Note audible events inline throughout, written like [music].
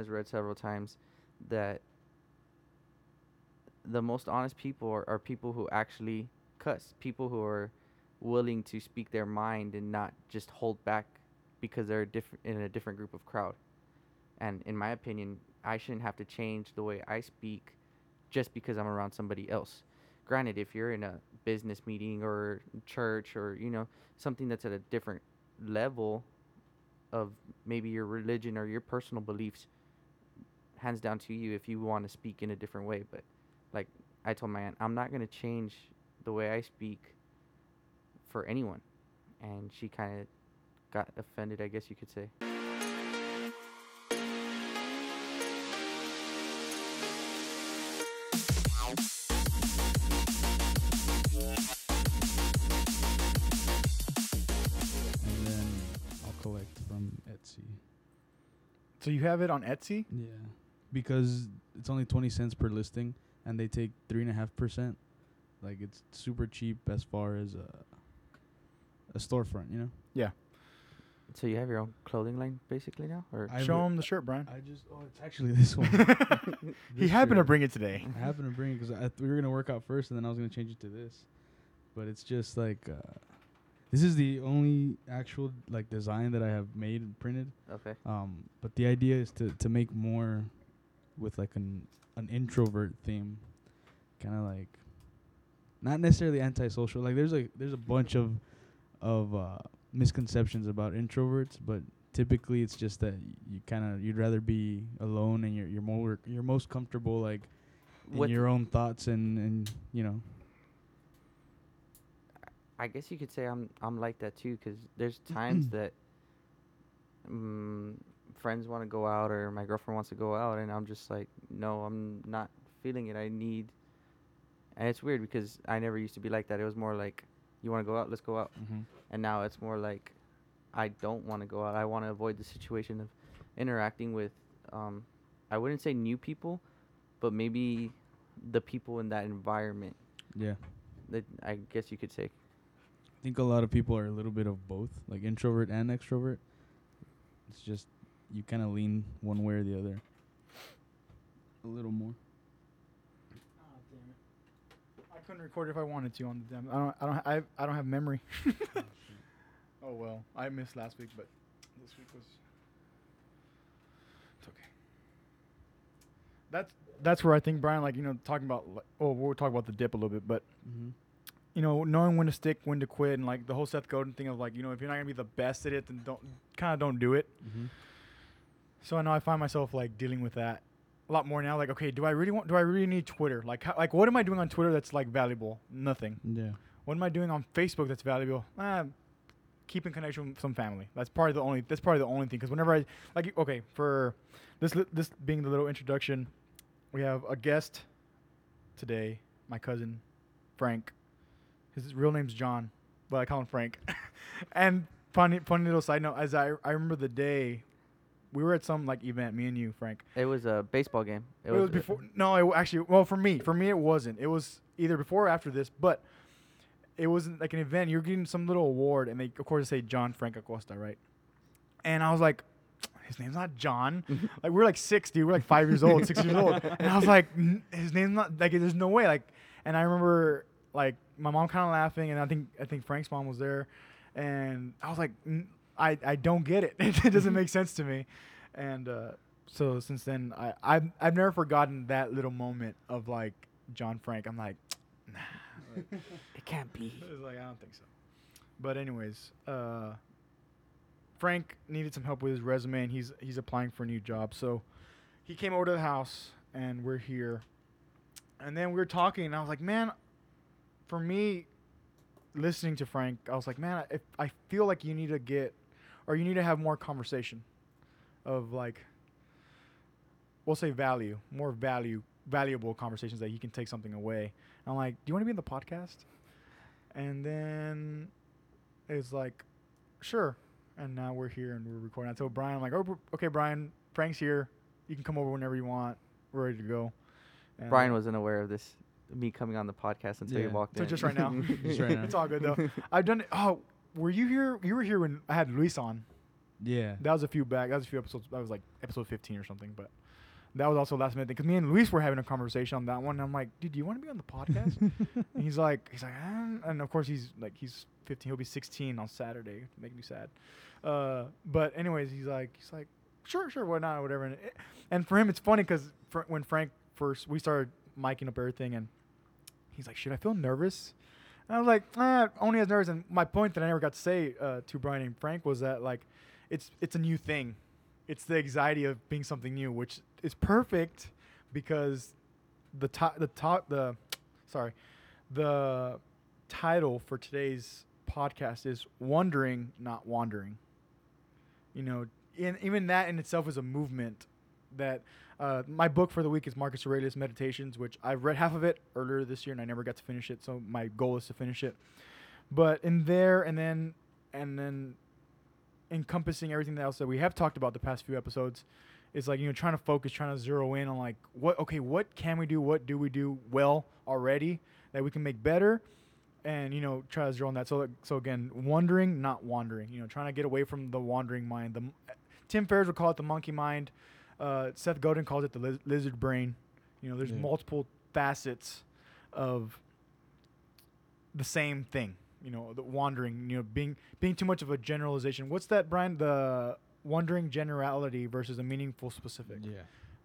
has read several times that the most honest people are, are people who actually cuss, people who are willing to speak their mind and not just hold back because they're different in a different group of crowd. And in my opinion, I shouldn't have to change the way I speak just because I'm around somebody else. Granted, if you're in a business meeting or church or you know something that's at a different level of maybe your religion or your personal beliefs, hands down to you if you want to speak in a different way. But like I told my aunt, I'm not gonna change the way I speak for anyone, and she kind of got offended, I guess you could say. and then I'll collect from Etsy. So you have it on Etsy? Yeah, because it's only twenty cents per listing, and they take three and a half percent. Like it's super cheap as far as a a storefront, you know. Yeah. So you have your own clothing line basically now, or I Show re- him the shirt, Brian. I just oh, it's actually [laughs] this one. [laughs] he This happened to bring it today. I happened to bring it because th- we were gonna work out first, and then I was gonna change it to this. But it's just like uh, this is the only actual like design that I have made and printed. okay, Um, but the idea is to to make more with like an an introvert theme, kind of like not necessarily antisocial. Like there's a there's a bunch of of uh, misconceptions about introverts, but typically it's just that you kind of you'd rather be alone and you're you're more you're most comfortable like in your own thoughts and and you know I guess you could say I'm I'm like that too because there's times [clears throat] that mm, friends want to go out or my girlfriend wants to go out, and I'm just like, no, I'm not feeling it. I need, and it's weird because I never used to be like that. It was more like, you want to go out, let's go out, mm-hmm. and now it's more like, I don't want to go out. I want to avoid the situation of interacting with, um, I wouldn't say new people, but maybe the people in that environment. yeah. That I guess you could say. I think a lot of people are a little bit of both, like introvert and extrovert. It's just you kind of lean one way or the other. A little more. I couldn't record if I wanted to on the damn. I don't. I don't. I. I don't have memory. [laughs] [laughs] oh well, I missed last week, but this week was. It's okay. That's that's where I think Brian, like you know, talking about. Like, oh, we'll talk about the dip a little bit, but Mm-hmm. you know, knowing when to stick, when to quit, and like the whole Seth Godin thing of like, you know, if you're not gonna be the best at it, then don't kind of don't do it. Mm-hmm. So I know I find myself like dealing with that a lot more now. Like, okay, do I really want? Do I really need Twitter? Like, how, like what am I doing on Twitter that's like valuable? Nothing. Yeah. What am I doing on Facebook that's valuable? Ah, keep in connection with some family. That's probably the only. That's probably the only thing. Because whenever I like, okay, for this li- this being the little introduction, we have a guest today. My cousin, Frank. His real name's John, but I call him Frank. [laughs] and funny, funny little side note. As I I remember the day, we were at some like event. Me and you, Frank. It was a baseball game. It, was, uh, before. No, it actually. Well, for me, for me, it wasn't. It was either before or after this, but it wasn't like an event. You're getting some little award, and they of course say John Frank Acosta, right? And I was like, [tsk] his name's not John. [laughs] like we're like six, dude. We're like five years old, six years old, [laughs] and I was like, his name's not like. There's no way. Like, and I remember like my mom kind of laughing, and I think I think Frank's mom was there, and I was like, "N- I I don't get it. [laughs] it doesn't make sense to me, and. uh so since then, I I've, I've never forgotten that little moment of like John Frank. I'm like, [tsk] nah. It can't be. [laughs] I was like, I don't think so. But anyways, uh, Frank needed some help with his resume, and he's he's applying for a new job. So he came over to the house, and we're here. And then we were talking, and I was like, man, for me, listening to Frank, I was like, man, if I feel like you need to get, or you need to have more conversation, of like, we'll say value, more value, valuable conversations that you can take something away. I'm like, do you want to be in the podcast? And then it's like, sure. And now we're here and we're recording. I told Brian, I'm like, oh, okay, Brian, Frank's here. You can come over whenever you want. We're ready to go. And, Brian wasn't aware of this, me coming on the podcast until you Yeah. walked So in. just right now. [laughs] Just right [laughs] now. It's all good though. I've done it. Oh, were you here? You were here when I had Luis on. Yeah. That was a few back. That was a few episodes. That was like episode 15 or something. But that was also last minute thing because me and Luis were having a conversation on that one. And I'm like, dude, do you want to be on the podcast? [laughs] and he's like, he's like, ah. and of course he's like, he's 15. He'll be 16 on Saturday. Make me sad. Uh, but anyways, he's like, he's like, sure, sure, why not, whatever. And, it, and for him, it's funny because fr- when Frank first, we started miking up everything, and he's like, should I feel nervous? And I was like, ah, only as nervous. And my point that I never got to say uh, to Brian and Frank was that like, it's it's a new thing. It's the anxiety of being something new, which is perfect because the top the top the sorry the title for today's podcast is wondering not wandering you know even that in itself is a movement that uh, my book for the week is marcus aurelius meditations which i've read half of it earlier this year and i never got to finish it so my goal is to finish it. But in there and then and then encompassing everything else that we have talked about the past few episodes is like you know trying to focus trying to zero in on like what okay what can we do what do we do well already that we can make better? And you know try to zero on that. So so again wondering not wandering. You know trying to get away from the wandering mind. The tim ferriss would call it the monkey mind uh, seth godin calls it the liz- lizard brain you know there's Yeah. multiple facets of the same thing you know the wandering you know being being too much of a generalization what's that brian the wandering generality versus a meaningful specific Yeah.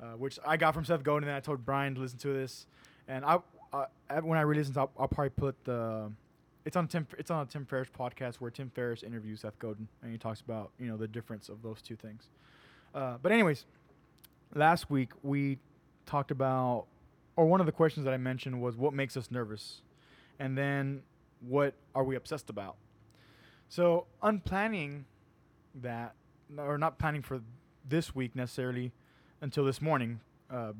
uh, which I got from Seth Godin. And I told Brian to listen to this, and I, uh, when I re-listen, I'll, I'll probably put the. It's on Tim. It's on a Tim Ferriss podcast where Tim Ferriss interviews Seth Godin, and he talks about you know the difference of those two things. Uh, but anyways, last week we talked about, or one of the questions that I mentioned was what makes us nervous, and then what are we obsessed about. So unplanning that, or not planning for this week necessarily, until this morning. Uh,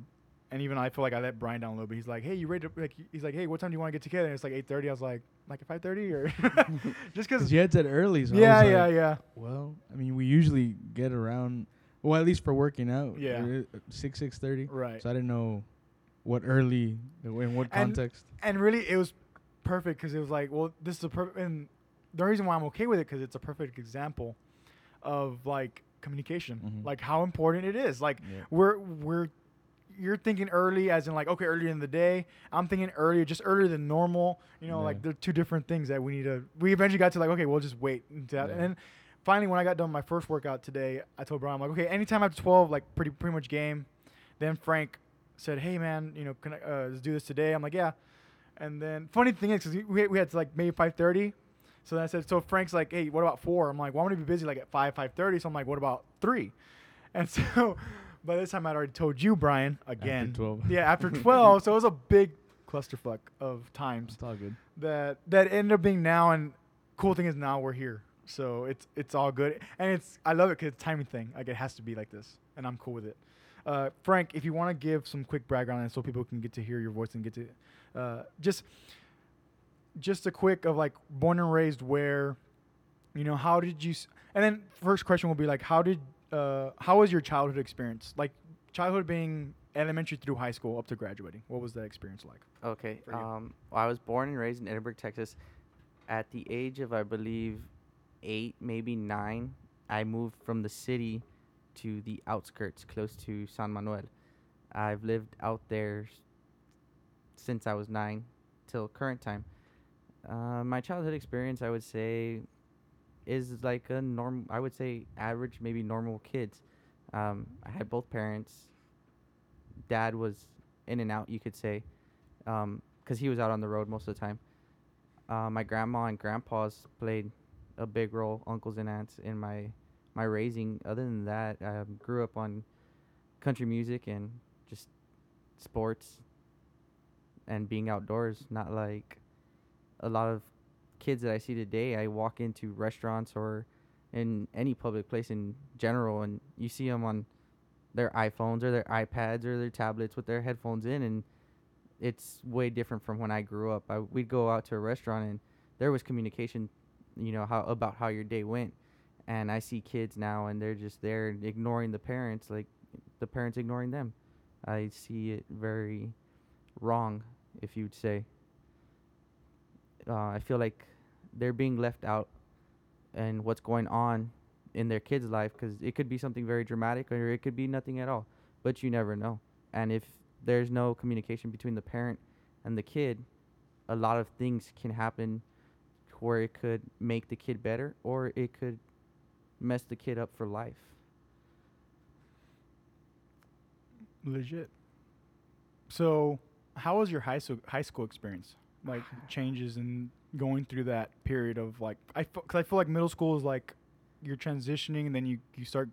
and even I feel like I let Brian down a little bit. He's like, "Hey, you ready to?" Like, he's like, "Hey, what time do you want to get together?" And it's like eight thirty. I was like, "Like at five thirty or [laughs] [laughs] just because." You had said early, so Yeah, yeah, like, yeah. Well, I mean, we usually get around. Well, at least for working out. Yeah. Six six thirty. Right. So I didn't know what early in what context. and really, it was perfect because it was like, well, this is a perfect. And the reason why I'm okay with it because it's a perfect example of like communication, Mhm. like how important it is. Like Yeah. we're we're you're thinking early as in like okay earlier in the day i'm thinking earlier just earlier than normal you know like Yeah. they're two different things that we need to we eventually got to like okay we'll just wait until. Yeah. and then finally when i got done my first workout today i told brian i'm like okay anytime after 12 like pretty pretty much game then frank said hey man you know can I, uh, let's do this today i'm like yeah and then funny thing is because we, we had to like maybe 5.30 so then i said so frank's like hey what about four i'm like well i'm gonna be busy like at 5 5.30 so i'm like what about three [laughs] and so by this time I'd already told you, Brian, again. 12. Yeah, after [laughs] 12. so it was a big clusterfuck of times It's all good. that that ended up being now. And cool thing is now we're here. So it's it's all good. And it's I love it because it's a timing thing. Like it has to be like this. And I'm cool with it. Uh, Frank, if you want to give some quick background so people can get to hear your voice and get to uh, just just a quick of like born and raised where you know how did you s- and then first question will be like how did uh, how was your childhood experience like childhood being elementary through high school up to graduating what was that experience like Okay. Um, well, I was born and raised in Edinburg, Texas. At the age of, I believe, eight, maybe nine, I moved from the city to the outskirts, close to San Manuel. I've lived out there since I was nine till current time. Uh, my childhood experience, I would say, is like a norm. I would say average, maybe normal kids. Um, I had both parents. Dad was in and out, you could say because he was out on the road most of the time. Uh, my grandma and grandpa's played a big role, uncles and aunts, in my my raising. Other than that, I um, grew up on country music and just sports and being outdoors. Not like a lot of kids that I see today. I walk into restaurants or in any public place in general, and you see them on their iPhones or their iPads or their tablets with their headphones in, and it's way different from when I grew up. I, we'd go out to a restaurant and there was communication, you know, how about how your day went. And I see kids now and they're just there ignoring the parents, like the parents ignoring them. I see it very wrong, if you'd say. Uh, I feel like they're being left out and what's going on in their kid's life because it could be something very dramatic or it could be nothing at all. But you never know. And if there's no communication between the parent and the kid, a lot of things can happen where it could make the kid better or it could mess the kid up for life. Legit. So, how was your high school high school experience? Like [sighs] changes and going through that period of like I because I feel like middle school is like you're transitioning and then you you start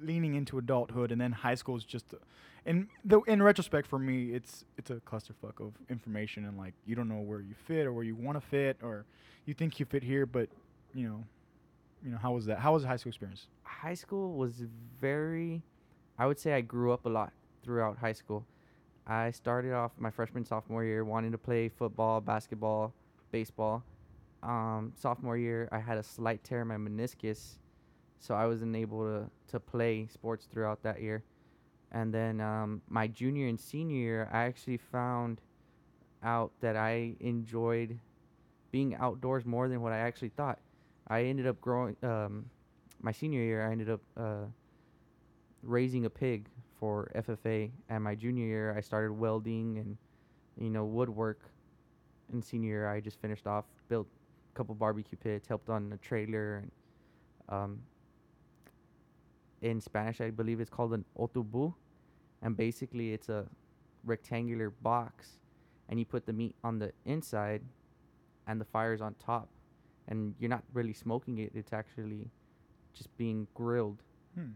leaning into adulthood and then high school is just in the in retrospect for me it's it's a clusterfuck of information and like you don't know where you fit or where you want to fit or you think you fit here but you know you know how was that how was the high school experience High school was very, I would say I grew up a lot throughout high school. I started off my freshman, sophomore year wanting to play football, basketball, baseball. Um, sophomore year, I had a slight tear in my meniscus, so I wasn't able to, to play sports throughout that year. And then um, my junior and senior year, I actually found out that I enjoyed being outdoors more than what I actually thought. I ended up growing. Um, my senior year, I ended up uh, raising a pig for FFA, and my junior year, I started welding and you know woodwork. In senior year, I just finished off, built a couple barbecue pits, helped on a trailer, and um, in Spanish, I believe it's called an otubu, and basically it's a rectangular box, and you put the meat on the inside, and the fire's on top, and you're not really smoking it; it's actually just being grilled. hmm.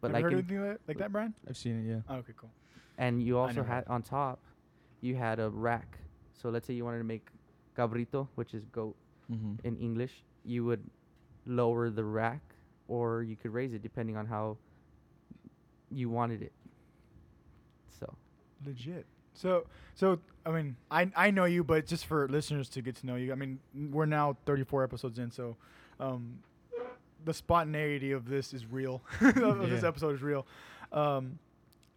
But Have like you heard in- anything like, like that brian I've seen it. Yeah. oh, okay cool and you also had had on top, you had a rack. So let's say you wanted to make cabrito, which is goat Mm-hmm. in English, you would lower the rack, or you could raise it depending on how you wanted it. So Legit. So, so I mean, I I know you, but just for listeners to get to know you, I mean, we're now 34 episodes in, so um, the spontaneity of this is real. [laughs] of this episode is real, um,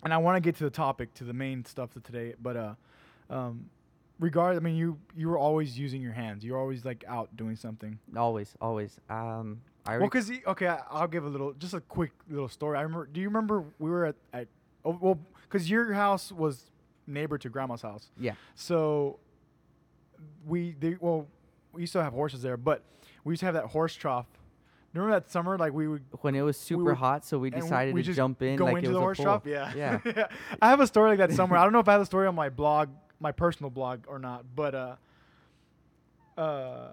and I want to get to the topic, to the main stuff of today. But uh, um, regard, I mean, you you were always using your hands. You're always like out doing something. always, always. Um, I Well, cause y- okay, I, I'll give a little, just a quick little story. I remember. Do you remember we were at, at oh, well, cause your house was neighbor to grandma's house. yeah, So we they, well we used to have horses there, but we used to have that horse trough. Remember that summer, like we would when it was super would- hot, so we decided we to just jump in go like into it was the horse trough. Yeah, Yeah. [laughs] I have a story like that [laughs] somewhere. I don't know if I have the story on my blog, my personal blog or not, but uh, uh,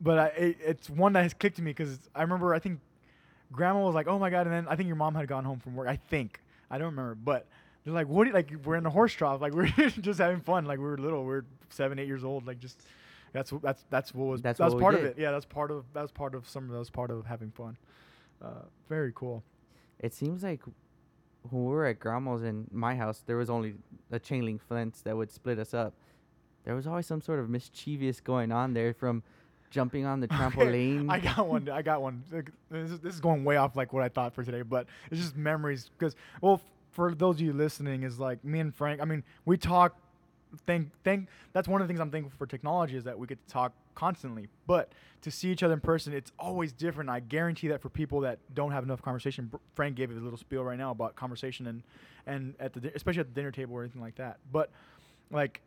but I it, it's one that has kicked to me because I remember I think grandma was like, "Oh my god," and then I think your mom had gone home from work. I think I don't remember, but they're like, "What? Do you, like we're in the horse trough, like [laughs] we're just having fun, like we were little, we are seven, eight years old, like just." That's that's that's what was That's that was part of it. Yeah, that's part of that's part of some of that was part of having fun. Uh, very cool. It seems like when we were at grandma's in my house, there was only a chain link fence that would split us up. There was always some sort of mischievous going on there, from jumping on the [laughs] trampoline. I got one. [laughs] I got one. This is, this is going way off like what I thought for today, but it's just memories. Because well, for those of you listening, is like me and Frank. I mean, we talk. Thank, thank. That's one of the things I'm thankful for technology is that we get to talk constantly. But to see each other in person, it's always different. I guarantee that for people that don't have enough conversation, Frank gave a little spiel right now about conversation and and at the especially at the dinner table or anything like that. But like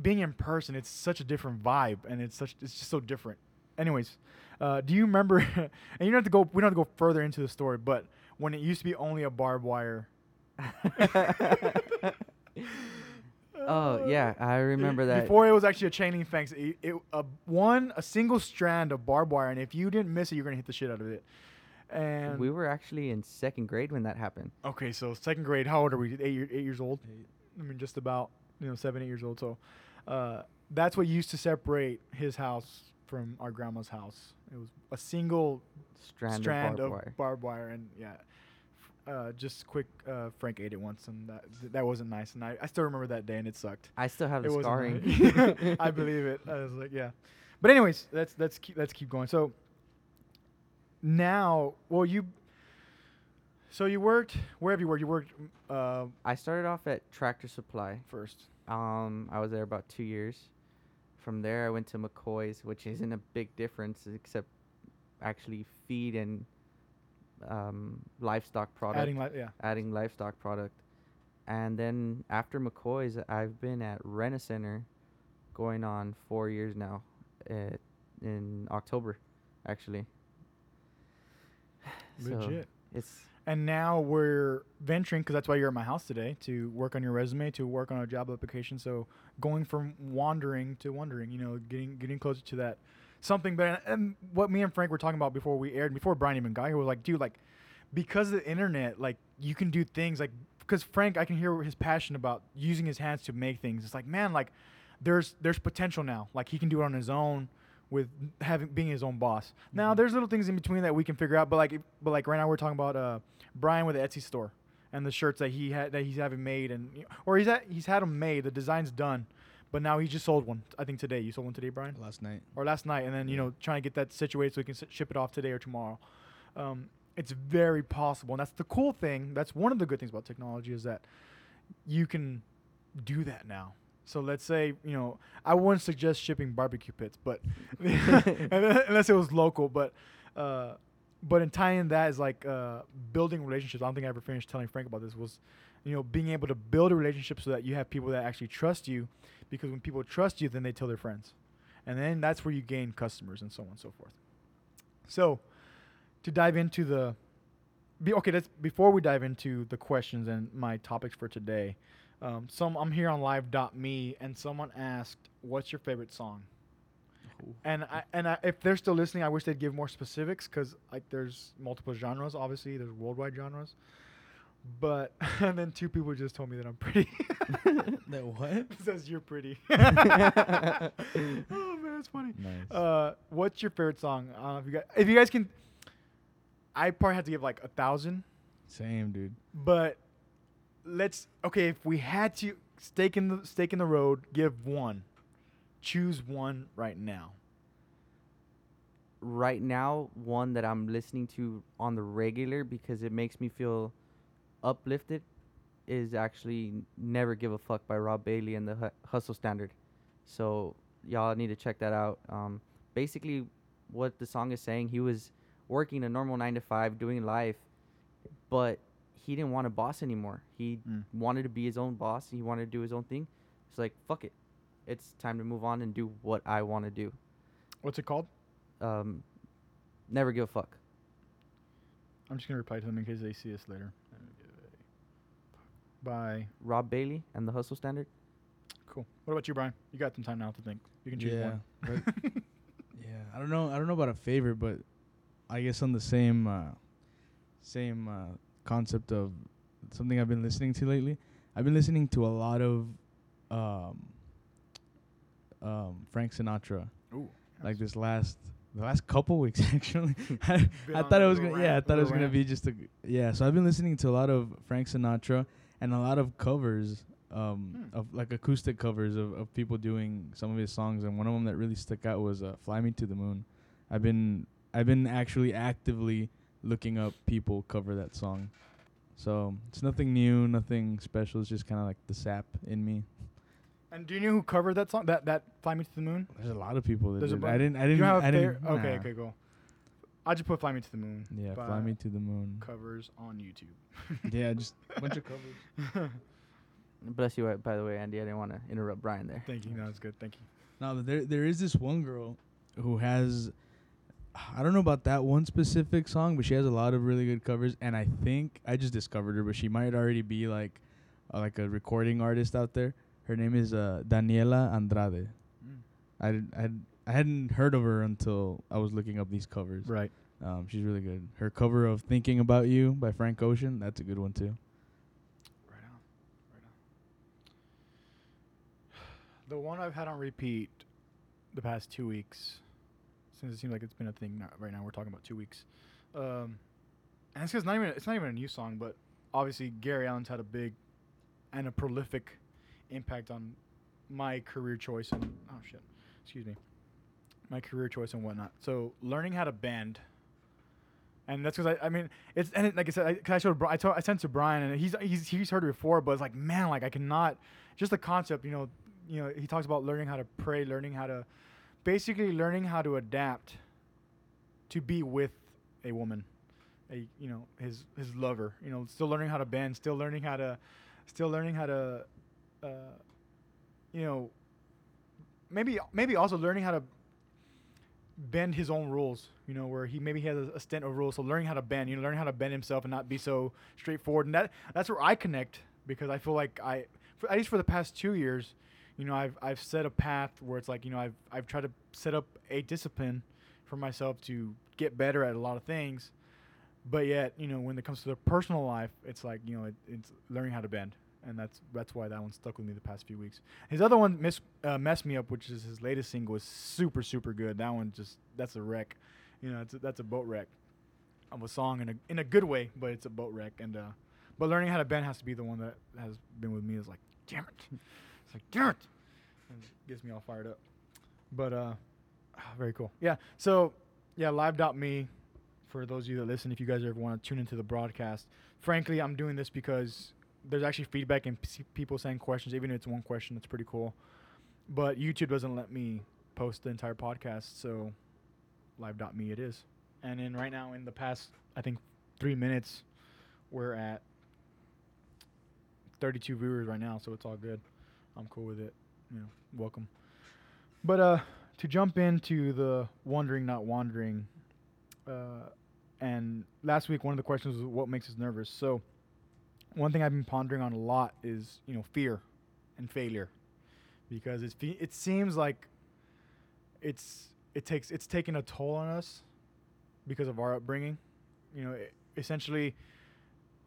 being in person, it's such a different vibe, and it's such it's just so different. Anyways, uh, do you remember? [laughs] and you don't have to go. We don't have to go further into the story, but when it used to be only a barbed wire. [laughs] oh yeah, I remember that. Before it was actually a chain link fence. It, it a one a single strand of barbed wire, and if you didn't miss it, you're gonna hit the shit out of it. And we were actually in second grade when that happened. okay, so second grade. How old are we? Eight, year, eight years old. I mean, just about you know seven, eight years old. So uh, that's what used to separate his house from our grandma's house. It was a single Strand, strand, of of wire. barbed wire, and yeah. Uh, just quick, uh, Frank ate it once, and that th- that wasn't nice. And I, I still remember that day, and it sucked. I still have it the scarring. [laughs] I believe it. I was like, yeah. But anyways, let's let's keep let's keep going. So now, well, you. So you worked. wherever you worked? You worked uh, I started off at Tractor Supply. first. Um, I was there about two years. From there, I went to McCoy's, which isn't a big difference except actually feed and um, livestock product, Adding like yeah. adding livestock product. And then after McCoy's, I've been at Rena Center going on four years now uh, in October, actually. [sighs] So Legit. it's And now we're venturing because that's why you're at my house today to work on your resume, to work on a job application. So going from wandering to wondering, you know, getting getting closer to that something. But and what me and Frank were talking about before we aired, before Brian even got here, was like, dude, like because of the internet, like you can do things like because Frank, I can hear his passion about using his hands to make things. It's like, man, like there's there's potential now. Like he can do it on his own with having being his own boss. Now Mhm. there's little things in between that we can figure out, but like but like right now we're talking about uh Brian with the Etsy store and the shirts that he had that he's having made and or he's had, he's had them made, the design's done, but now he just sold one. I think today. You sold one today, Brian? Last night. or last night, and then you know trying to get that situated so we can s- ship it off today or tomorrow. Um, it's very possible, and that's the cool thing. That's one of the good things about technology is that you can do that now. So let's say you know I wouldn't suggest shipping barbecue pits, but [laughs] unless it was local, but. Uh, but in tying that is like uh, building relationships. I don't think I ever finished telling Frank about this. Was you know being able to build a relationship so that you have people that actually trust you, because when people trust you, then they tell their friends and then that's where you gain customers and so on and so forth. So, to dive into the, be, okay, let's before we dive into the questions and my topics for today. Um, some I'm here on live.me and someone asked, "What's your favorite song?" And I and I, if they're still listening, I wish they'd give more specifics because like there's multiple genres. Obviously, there's worldwide genres. But [laughs] and then two people just told me that I'm pretty. [laughs] That what? [laughs] Says you're pretty. oh man, it's funny. Nice. Uh, what's your favorite song? Uh, if you guys, if you guys can, I probably have to give like a thousand. Same, dude. But let's okay. If we had to stake in the stake in the road, give one. Choose one right now. right now one that I'm listening to on the regular because it makes me feel uplifted is actually Never Give a Fuck by Rob Bailey and the Hu- Hustle Standard. So y'all need to check that out. Um, basically, what the song is saying, he was working a normal nine to five, doing life, but he didn't want a boss anymore. He Mm. wanted to be his own boss. He wanted to do his own thing. It's like fuck it, it's time to move on and do what I want to do. What's it called? Um, never give a fuck. I'm just gonna reply to them in case they see us later. Bye. Rob Bailey and the Hustle Standard. Cool. What about you, Brian? You got some time now to think. You can choose yeah, one. but [laughs] yeah. I don't know. I don't know about a favorite, but I guess on the same uh, same uh, concept of something I've been listening to lately. I've been listening to a lot of um, um, Frank Sinatra. Ooh. Like this last the last couple weeks [laughs] actually. [laughs] I, I thought it was gonna yeah, I thought it was little gonna be just a yeah. So I've been listening to a lot of Frank Sinatra and a lot of covers um Hmm. of like acoustic covers of, of people doing some of his songs and one of them that really stuck out was uh, Fly Me to the Moon. I've been I've been actually actively looking up people cover that song. So it's nothing new, nothing special. It's just kind of like the sap in me. And do you know who covered that song? That that "Fly Me to the Moon." There's a lot of people that There's a did. I didn't. I didn't. don't have I didn't. Okay, nah. okay, cool. I just put "Fly Me to the Moon." Yeah, fly me to the moon. Covers on YouTube. [laughs] yeah, just a [laughs] bunch of covers. [laughs] Bless you, uh, by the way, Andy. I didn't want to interrupt Brian there. Thank you. That was good. Thank you. No, there there is this one girl who has I don't know about that one specific song, but she has a lot of really good covers and I think I just discovered her, but she might already be like uh, like a recording artist out there. Her name is uh, Daniela Andrade. Mm. I did, I had, I hadn't heard of her until I was looking up these covers. Right. Um, she's really good. Her cover of "Thinking About You" by Frank Ocean, that's a good one too. Right on. Right on. [sighs] The one I've had on repeat the past two weeks, since it seems like it's been a thing right now. We're talking about two weeks. Um, and it's not even it's not even a new song, but obviously Gary Allan's had a big and a prolific impact on my career choice and oh shit, excuse me, my career choice and whatnot. So learning how to bend. And that's because I, I mean, it's and it, like I said, I, 'cause I showed, I, told, I sent to Brian, and he's, he's he's heard it before, but it's like, man, like I cannot, just the concept, you know, you know, he talks about learning how to pray, learning how to, basically learning how to adapt, to be with a woman, a you know his his lover. You know, still learning how to bend, still learning how to, still learning how to, uh, you know, maybe maybe also learning how to bend his own rules. You know, where he maybe has a, a stint of rules, so learning how to bend. You know, learning how to bend himself and not be so straightforward. And that that's where I connect because I feel like I, for, at least for the past two years, you know, I've I've set a path where it's like you know I've I've tried to set up a discipline for myself to get better at a lot of things, but yet you know when it comes to the personal life, it's like you know it, it's learning how to bend, and that's that's why that one stuck with me the past few weeks. His other one, miss uh, mess me up, which is his latest single, is super super good. That one just that's a wreck, you know, a, that's a boat wreck of a song in a in a good way, but it's a boat wreck, and uh, but learning how to bend has to be the one that has been with me. Is like, damn it, it's like damn it, and it gets me all fired up. But uh, very cool. Yeah. So yeah, live.me for those of you that listen. If you guys ever want to tune into the broadcast, frankly, I'm doing this because there's actually feedback and p- people saying questions. Even if it's one question, that's pretty cool. But YouTube doesn't let me post the entire podcast, so live.me it is. And then right now, in the past, I think three minutes, we're at 32 viewers right now, so it's all good. I'm cool with it. You know, welcome. But uh, to jump into the wondering, not wandering, uh, and last week one of the questions was what makes us nervous. So one thing I've been pondering on a lot is you know fear and failure, because it's it seems like it's it takes it's taken a toll on us because of our upbringing. You know, it, essentially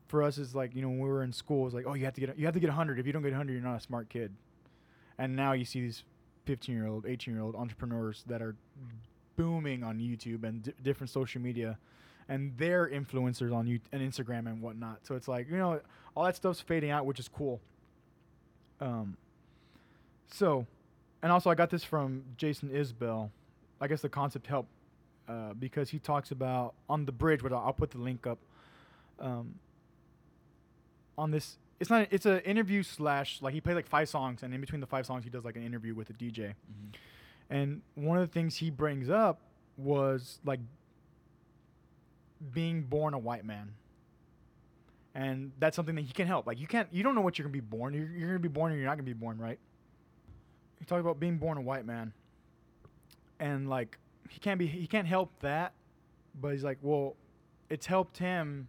for us is like you know when we were in school it's like oh you have to get you have to get 100 if you don't get 100 you're not a smart kid. And now you see these 15 year old 18 year old entrepreneurs that are booming on youtube and di different social media and they're influencers on you and instagram and whatnot. So it's like you know all that stuff's fading out which is cool. Um so and also i got this from jason isbell. I guess the concept helped uh, because he talks about on the bridge which i'll, I'll put the link up um, on this it's not it's an interview slash like he plays like five songs and in between the five songs he does like an interview with a dj and one of the things he brings up was like being born a white man. And that's something that he can help. Like you can't you don't know what you're gonna be born. You're, you're gonna be born or you're not gonna be born right? He talked about being born a white man. And like he can't be he can't help that but he's like well it's helped him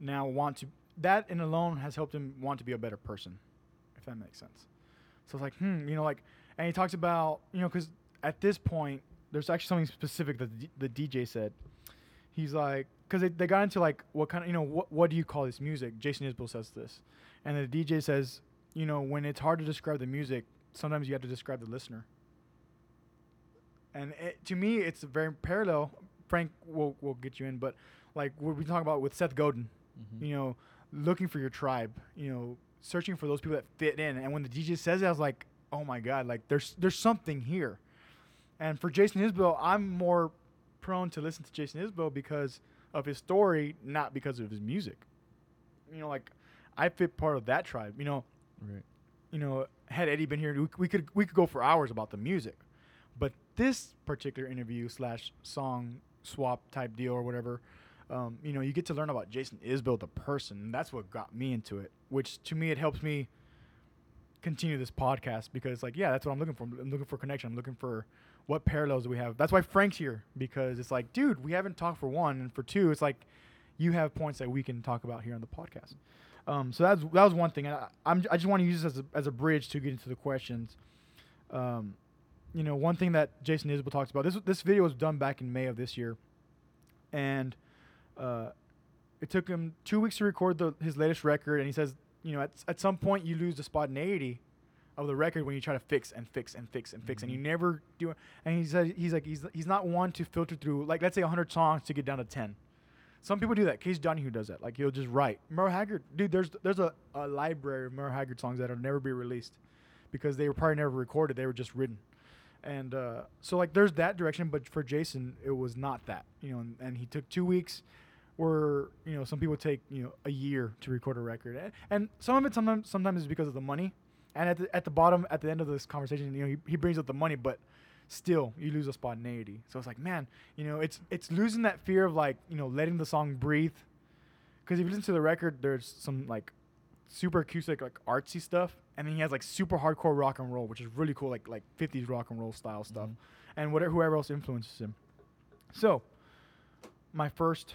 now want to that in alone has helped him want to be a better person if that makes sense. So it's like hmm you know like and he talks about you know because at this point there's actually something specific that the dj said he's like because they, they got into like what kind of you know what, what do you call this music jason isbell says this and the dj says you know when it's hard to describe the music sometimes you have to describe the listener and it, to me it's very parallel frank will will get you in but like what we talk about with seth godin Mm-hmm. you know, looking for your tribe, you know, searching for those people that fit in. And when the DJ says it, I was like, oh my god, like there's there's something here. And for Jason Isbell, I'm more prone to listen to Jason Isbell because of his story, not because of his music. You know, like I fit part of that tribe. You know, Right. you know, had Eddie been here, we, we could we could go for hours about the music, but this particular interview slash song swap type deal or whatever, um, you know, you get to learn about Jason Isbell the person. And that's what got me into it. Which to me, it helps me continue this podcast because, like, yeah, that's what I'm looking for. I'm looking for connection. I'm looking for what parallels do we have. That's why Frank's here because it's like, dude, we haven't talked for one, and for two, it's like you have points that we can talk about here on the podcast. Um, so that's that was one thing. And I, I'm I just want to use this as a, as a bridge to get into the questions. Um, you know, one thing that Jason Isbell talks about this this video was done back in May of this year, and uh, it took him two weeks to record the, his latest record. And he says, you know, at at some point you lose the spontaneity of the record when you try to fix and fix and fix and fix, and you Mhm. never do. it. And he said he's like he's he's not one to filter through like let's say 100 songs to get down to 10. Some people do that. Case who does that. Like he'll just write. Merle Haggard, dude. There's there's a, a library of Merle Haggard songs that'll never be released because they were probably never recorded. They were just written. And uh, so like there's that direction, but for Jason it was not that. You know, and, and he took two weeks. Where you know some people take you know a year to record a record, and, and some of it sometimes sometimes is because of the money. And at the at the bottom at the end of this conversation, you know he, he brings up the money, but still you lose a spontaneity. So it's like, man, you know, it's it's losing that fear of like, you know, letting the song breathe. Because if you listen to the record, there's some like super acoustic, like artsy stuff, and then he has like super hardcore rock and roll, which is really cool, like like 50s rock and roll style stuff, Mhm. and whatever whoever else influences him. So, my first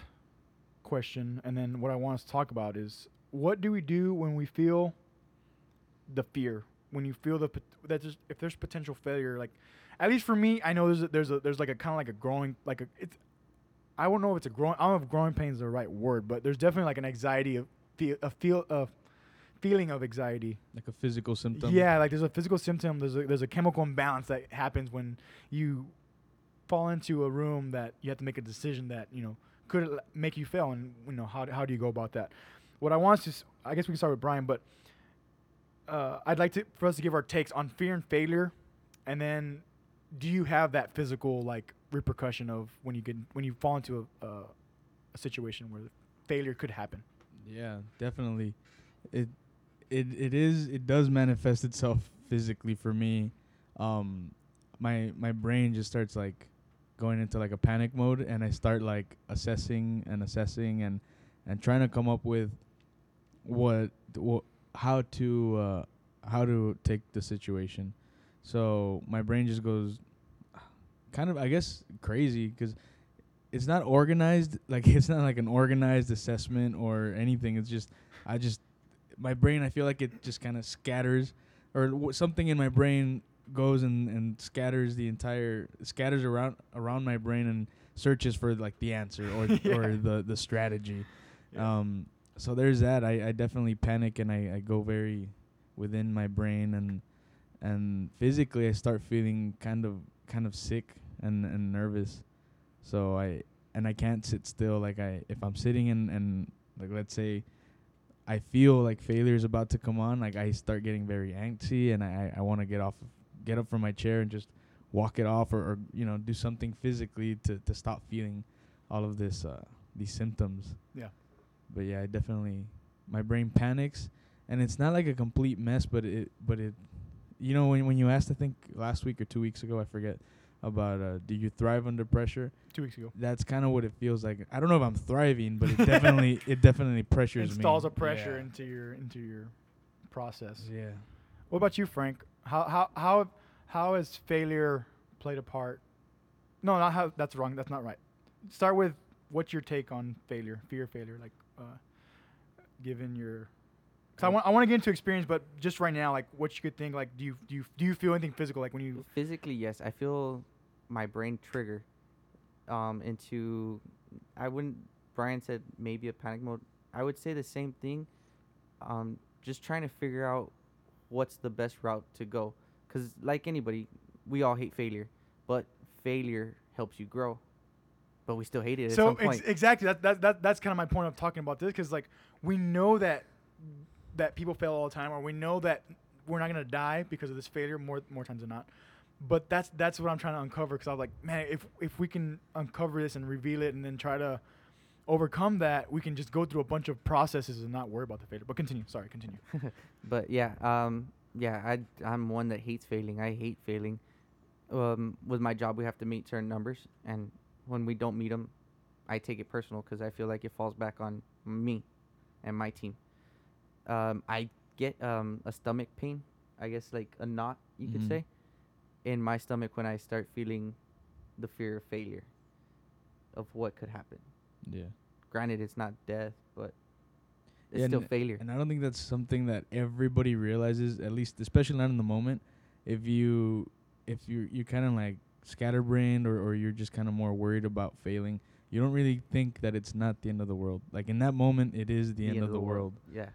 question, and then what I want us to talk about is what do we do when we feel the fear. When you feel the that there's, if there's potential failure like at least for me i know there's a, there's a there's like a kind of like a growing like a it's i don't know if it's a growing i don't know if growing pain is the right word but there's definitely like an anxiety of feel a feel of feeling of anxiety. Like a physical symptom. yeah like there's a physical symptom there's a there's a chemical imbalance that happens when you fall into a room that you have to make a decision that you know could make you fail and you know how, how do you go about that? What i want to i guess we can start with brian but uh, i'd like to for us to give our takes on fear and failure and then do you have that physical like repercussion of when you get when you fall into a, uh, a situation where failure could happen Yeah, definitely. It it it is it does manifest itself physically for me. Um my my brain just starts like going into like a panic mode and I start like assessing and assessing and and trying to come up with what wh- how to uh how to take the situation. So my brain just goes kind of I guess crazy 'cause it's not organized [laughs] like it's not like an organized assessment or anything it's just i just my brain i feel like it just kind of scatters or w- something in my brain goes and, and scatters the entire scatters around around my brain and searches for like the answer or [laughs] Yeah. or the the strategy Yeah. um so there's that. I i definitely panic and i i go very within my brain and and physically i start feeling kind of kind of sick and and nervous. So i and i can't sit still. Like i if i'm sitting and and like let's say i feel like failure is about to come on like i start getting very antsy and i i want to get off get up from my chair and just walk it off or, or you know do something physically to to stop feeling all of this uh these symptoms. Yeah. But yeah i definitely my brain panics and it's not like a complete mess but it but it you know when when you asked i think last week or two weeks ago i forget about uh do you thrive under pressure two weeks ago that's kind of what it feels like i don't know if i'm thriving but it definitely [laughs] it definitely pressures installs me a pressure yeah. into your into your process yeah What about you, Frank? How how how how has failure played a part? No, not how. That's wrong. That's not right. Start with what's your take on failure, fear of failure, like, uh, given your. Cause I want I want to get into experience, but just right now, like, what you could think, like, do you do you do you feel anything physical, like when you? physically yes i feel my brain trigger um into i wouldn't brian said maybe a panic mode i would say the same thing um just trying to figure out what's the best route to go because like anybody we all hate failure but failure helps you grow but we still hate it at so some point ex- exactly that, that that that's kind of my point of talking about this, because like we know that that people fail all the time, or we know that we're not gonna die because of this failure more more times than not. But that's that's what I'm trying to uncover because I was like, man, if if we can uncover this and reveal it, and then try to overcome that, we can just go through a bunch of processes and not worry about the failure. But continue. Sorry, continue. [laughs] but yeah, um, yeah, I I'm one that hates failing. I hate failing. Um, with my job, we have to meet certain numbers, and when we don't meet them, I take it personal because I feel like it falls back on me and my team. Um, I get um a stomach pain, I guess like a knot you Mhm. could say, in my stomach when I start feeling the fear of failure, of what could happen. yeah Granted, it's not death, but it's Yeah, still and- failure. And I don't think that's something that everybody realizes, at least especially not in the moment. If you if you you kind of like scatterbrained or, or you're just kind of more worried about failing, you don't really think that it's not the end of the world. Like in that moment, it is the, end, of the, world. Yeah.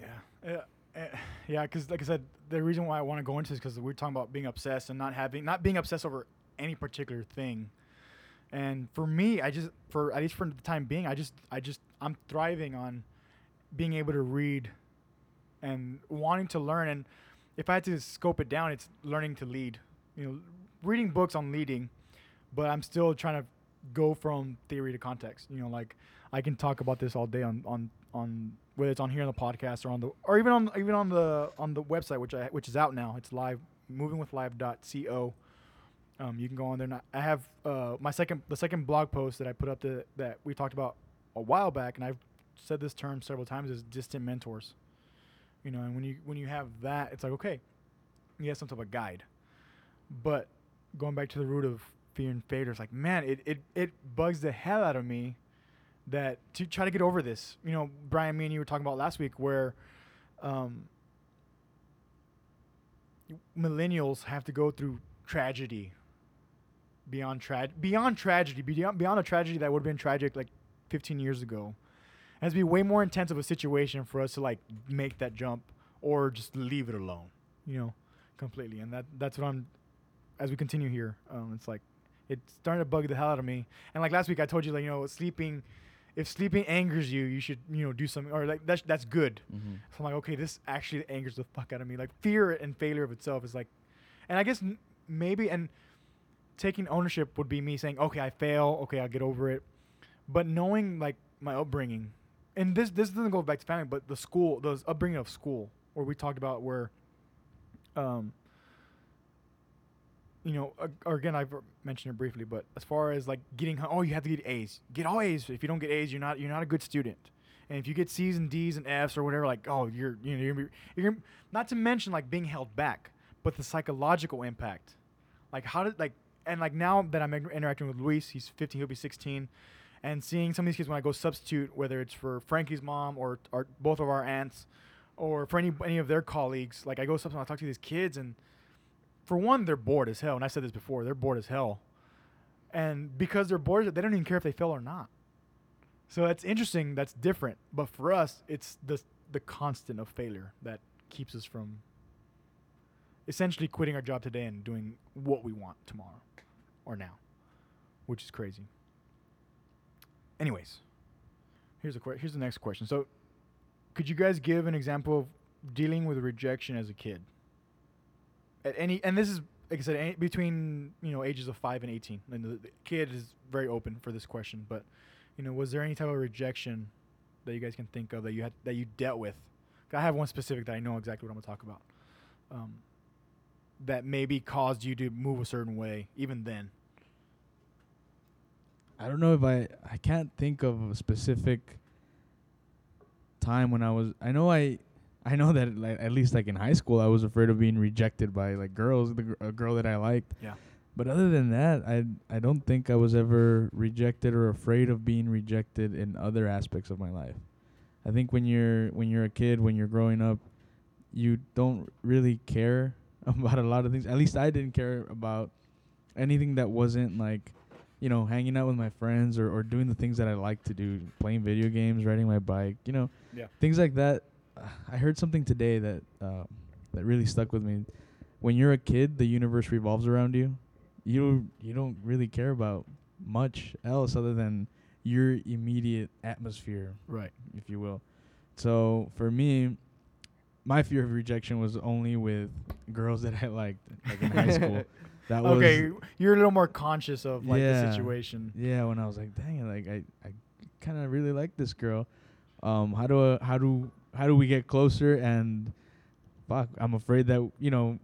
Yeah, yeah, eh, yeah. Because like I said, the reason why I want to go into this because we're talking about being obsessed and not having, not being obsessed over any particular thing. And for me, I just, for at least for the time being, I just, I just, I'm thriving on being able to read and wanting to learn. And if I had to scope it down, it's learning to lead. You know, reading books on leading, but I'm still trying to go from theory to context. You know, like I can talk about this all day on on on whether it's on here on the podcast or on the or even on even on the on the website which I which is out now. It's live movingwithlive.co. Um, you can go on there. I- have uh, my second the second blog post that I put up to, that we talked about a while back, and I've said this term several times is distant mentors. You know, and when you when you have that, it's like okay, you have some type of guide. But going back to the root of fear and failure, it's like man, it it, it bugs the hell out of me that to try to get over this. You know, Brian, me and you were talking about last week where um, millennials have to go through tragedy beyond tra- beyond tragedy beyond beyond a tragedy that would have been tragic like 15 years ago it has to be way more intense of a situation for us to like make that jump or just leave it alone you know completely and that that's what i'm as we continue here um, it's like it's starting to bug the hell out of me and like last week i told you like you know sleeping if sleeping angers you you should you know do something or like that's that's good Mm-hmm. so I'm like, okay, this actually angers the fuck out of me. Like fear and failure of itself is like, and I guess n- maybe and taking ownership would be me saying, okay, I fail, okay, I'll get over it. But knowing like my upbringing, and this this doesn't go back to family, but the school, the upbringing of school, where we talked about where, um, you know, uh, or again, I've mentioned it briefly, but as far as like getting, oh, you have to get A's, get all A's. If you don't get A's, you're not you're not a good student. And if you get C's and D's and F's or whatever, like, oh, you're you know you're, you're not to mention like being held back, but the psychological impact, like how did like and like now that I'm interacting with Luis, he's 15, he'll be 16, and seeing some of these kids when I go substitute, whether it's for Frankie's mom or, or both of our aunts, or for any any of their colleagues, like I go substitute, I talk to these kids, and for one, they're bored as hell, and I said this before, they're bored as hell, and because they're bored, they don't even care if they fail or not. So that's interesting. That's different. But for us, it's the the constant of failure that keeps us from essentially quitting our job today and doing what we want tomorrow or now, which is crazy. Anyways, here's a here's the next question. So, could you guys give an example of dealing with rejection as a kid? At any and this is like I said any, between you know ages of five and eighteen. And the, the kid is very open for this question, but you know, was there any type of rejection that you guys can think of that you had that you dealt with? I have one specific that I know exactly what I'm gonna talk about. Um, that maybe caused you to move a certain way, even then. I don't know if I I can't think of a specific time when I was I know I I know that like at least like in high school I was afraid of being rejected by like girls the gr- a girl that I liked. Yeah. But other than that, I I don't think I was ever rejected or afraid of being rejected in other aspects of my life. I think when you're when you're a kid, when you're growing up, you don't really care [laughs] about a lot of things. At least I didn't care about anything that wasn't like, you know, hanging out with my friends or, or doing the things that I like to do, playing video games, riding my bike, you know, Yeah. things like that. Uh, I heard something today that uh, that really stuck with me. When you're a kid, the universe revolves around you. You you don't really care about much else other than your immediate atmosphere Right. if you will. So for me, my fear of rejection was only with girls [laughs] that I liked, like in high school. [laughs] That was Okay, you're a little more conscious of like Yeah. the situation. yeah. When I was like, dang, it, like I, I kind of really like this girl. Um, how do I, how do how do we get closer? And fuck, I'm afraid that you know,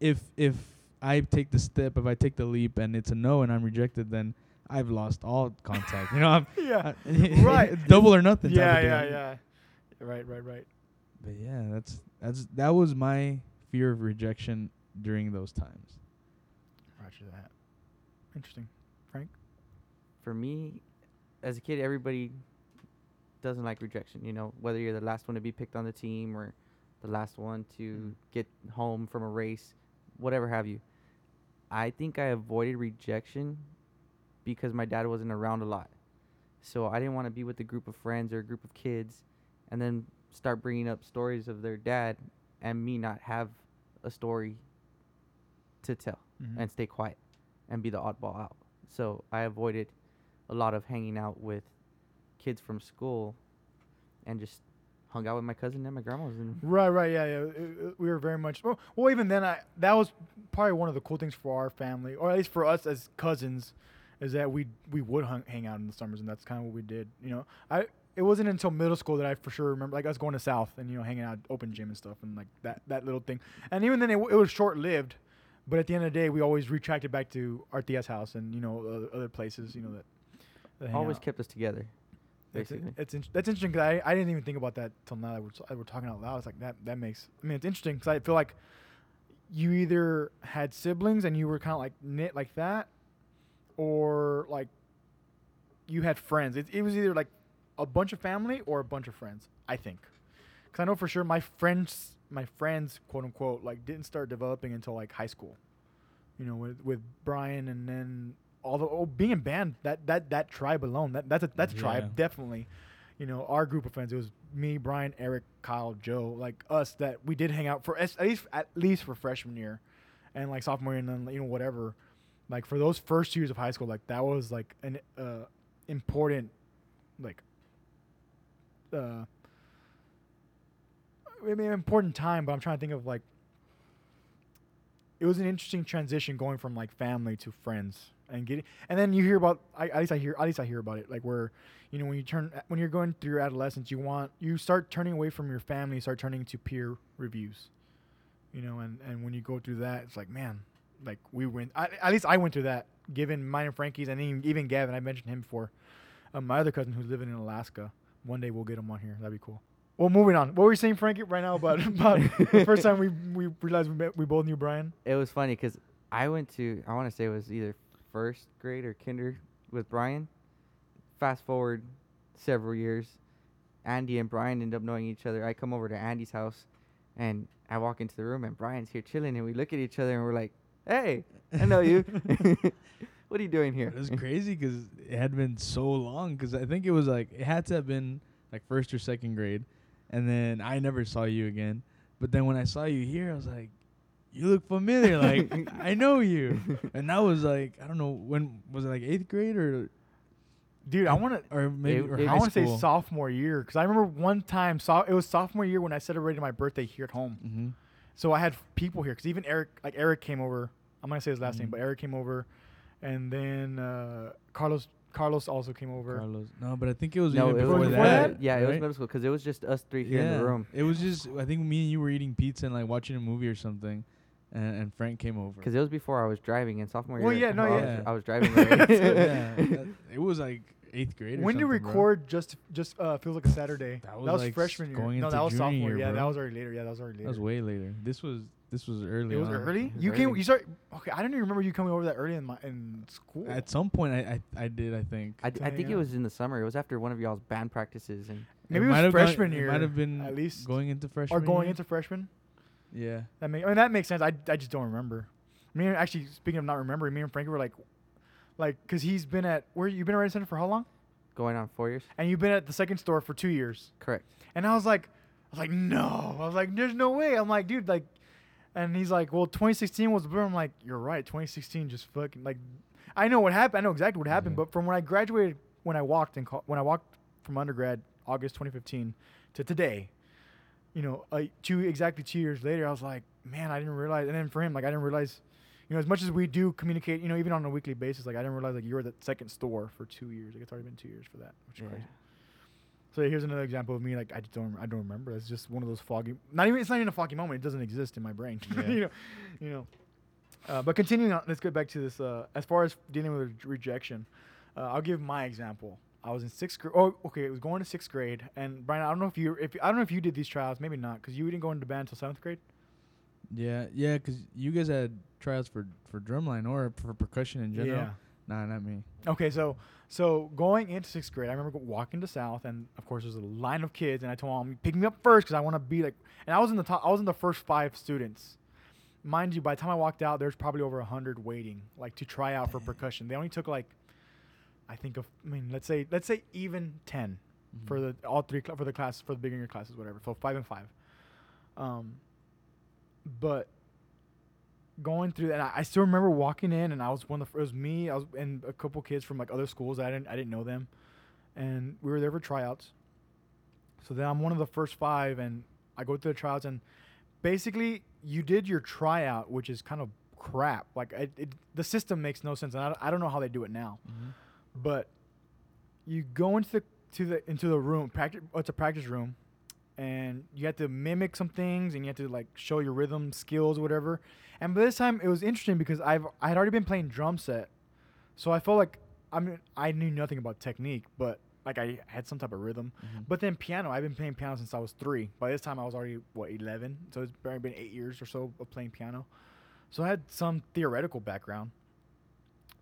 if if I take the step, if I take the leap, and it's a no, and I'm rejected, then I've lost all contact. You know, I'm [laughs] yeah. [laughs] Right. [laughs] double or nothing. type Yeah, yeah, yeah. Right, right, right. But yeah, that's that's that was my fear of rejection during those times. That. Interesting. Frank. For me, as a kid, everybody doesn't like rejection. You know, whether you're the last one to be picked on the team or the last one to Mhm. get home from a race, whatever have you. I think I avoided rejection because my dad wasn't around a lot. So I didn't want to be with a group of friends or a group of kids and then start bringing up stories of their dad and me not have a story to tell Mhm. and stay quiet and be the oddball out. So I avoided a lot of hanging out with kids from school and just hung out with my cousin and my grandma's and Right, right, yeah, yeah. We were very much well, well. Even then, I that was probably one of the cool things for our family, or at least for us as cousins, is that we we would hung, hang out in the summers, and that's kind of what we did. You know, I it wasn't until middle school that I for sure remember like us going to South and you know hanging out open gym and stuff and like that that little thing. And even then it, w- it was short lived, but at the end of the day we always retracted back to Artia's house and you know other places you know that. that Always out. kept us together. It's, basically. it's in, that's interesting because I, I didn't even think about that till now that we're, we're talking out loud. It's like that that makes I mean it's interesting because I feel like you either had siblings and you were kind of like knit like that, or like you had friends. It, it was either like a bunch of family or a bunch of friends. I think because I know for sure my friends my friends quote unquote like didn't start developing until like high school. You know with with Brian and then all the oh, being in band that that that tribe alone that that's a that's a Yeah. tribe definitely you know our group of friends it was me brian eric kyle joe like us that we did hang out for at least at least for freshman year and like sophomore year and then you know whatever like for those first years of high school like that was like an uh important like uh I mean, important time, but I'm trying to think of like it was an interesting transition going from like family to friends and getting and then you hear about I, at least I hear at least I hear about it like where you know when you turn when you're going through your adolescence you want you start turning away from your family start turning to peer reviews you know and and when you go through that it's like man like we went I, at least I went through that given mine and Frankie's and even, even Gavin I mentioned him before um, my other cousin who's living in Alaska one day we'll get him on here that'd be cool well moving on what were you saying Frankie right now about [laughs] about the first time we we realized we met we both knew Brian It was funny because I went to I want to say it was either first grade or kinder with Brian. Fast forward several years, Andy and Brian end up knowing each other. I come over to Andy's house, and I walk into the room, and Brian's here chilling, and we look at each other, and we're like, "Hey, I know you. [laughs] what are you doing here?" It was crazy because it had been so long. Because I think it was like it had to have been like first or second grade, and then I never saw you again. But then when I saw you here, I was like, "You look familiar. Like [laughs] I know you." And that was like I don't know when was it like eighth grade or dude I want to or maybe It- or it- I want to say sophomore year because I remember one time, so it was sophomore year when I celebrated my birthday here at home. Mm-hmm. So I had people here because even Eric, like Eric, came over. I'm gonna say his last name, Mhm. but Eric came over, and then uh, Carlos Carlos also came over. Carlos. No, but I think it was no, even it before, was before that. that? Yeah, it was middle school because it was just us three here in the Yeah. room. It was just I think me and you were eating pizza and like watching a movie or something, and, and Frank came over. Because it was before I was driving in sophomore Well, year. yeah, no, I was- yeah. I was driving. [laughs] yeah, [laughs] it was like eighth grade. Or When did you something, bro. record? Just just uh, feels like a Saturday. That That was was, like freshman year. going no, into that was junior sophomore. year, yeah, that was already later. Yeah, that was already later. That was way later. This was this was early. It was on. early. It was You came. You start. Okay, I don't even remember you coming over that early in my in school. At some point, I I, I did. I think. I, d- I think it was in the summer. It was after one of y'all's band practices, and Maybe it, might was have gone- freshman it year. Might have been at least going into freshman. or going year. into freshman. Yeah. That make, I mean that makes sense. I, I just don't remember. Me and actually speaking of not remembering, me and Frankie were like, like, cause he's been at where you've been at Red Center for how long? going on four years. And you've been at the second store for two years. Correct. And I was like, I was like, no. I was like, there's no way. I'm like, dude, like, and he's like, well, 2016 was blur. I'm like, you're right. 2016 just fucking like, I know what happened. I know exactly what happened. Mhm. But from when I graduated, when I walked in, co- when I walked from undergrad, August 2015 to today, you know, uh, two exactly two years later, I was like, man, I didn't realize. And then for him, like, I didn't realize, you know, as much as we do communicate, you know, even on a weekly basis, like, I didn't realize like you were the second store for two years. Like, it's already been two years for that, which is Yeah. crazy. So here's another example of me like I just don't I don't remember. It's just one of those foggy. Not even it's not even a foggy moment. It doesn't exist in my brain. [laughs] Yeah. you know, you know. Uh, but continuing on, let's get back to this. Uh, as far as dealing with rejection, uh, I'll give my example. I was in sixth grade. Oh, okay. It was going to sixth grade, and Brian, I don't know if you if I don't know if you did these tryouts. Maybe not, because you didn't go into band until seventh grade. Yeah, yeah, 'cause you guys had tryouts for for drumline or for percussion in general. Yeah. Nah, not me. Okay, so so going into sixth grade, I remember walking to South, and of course there's a line of kids, and I told mom, pick me up first because I want to be like, and I was in the top, I was in the first five students. Mind you, by the time I walked out, there's probably over a hundred waiting, like to try out for percussion. They only took like, I think of, I mean, let's say let's say even 10 for Mhm. the all three cl- for the class for the beginner classes, whatever. So five and five. Um, but going through that, I, I still remember walking in, and I was one of the, it was me, I was and a couple kids from like other schools. I didn't I didn't know them, and we were there for tryouts. So then I'm one of the first five, and I go through the tryouts, and basically you did your tryout, which is kind of crap. Like it, it, the system makes no sense, and I, I don't know how they do it now Mhm. but you go into the to the into the room. Practice. Oh, it's a practice room, and you have to mimic some things, and you have to like show your rhythm skills, or whatever. And by this time, it was interesting because I've I had already been playing drum set, so I felt like I mean I knew nothing about technique, but like I had some type of rhythm. Mhm. But then piano, I've been playing piano since I was three. By this time, I was already what eleven, so it's barely been eight years or so of playing piano. So I had some theoretical background.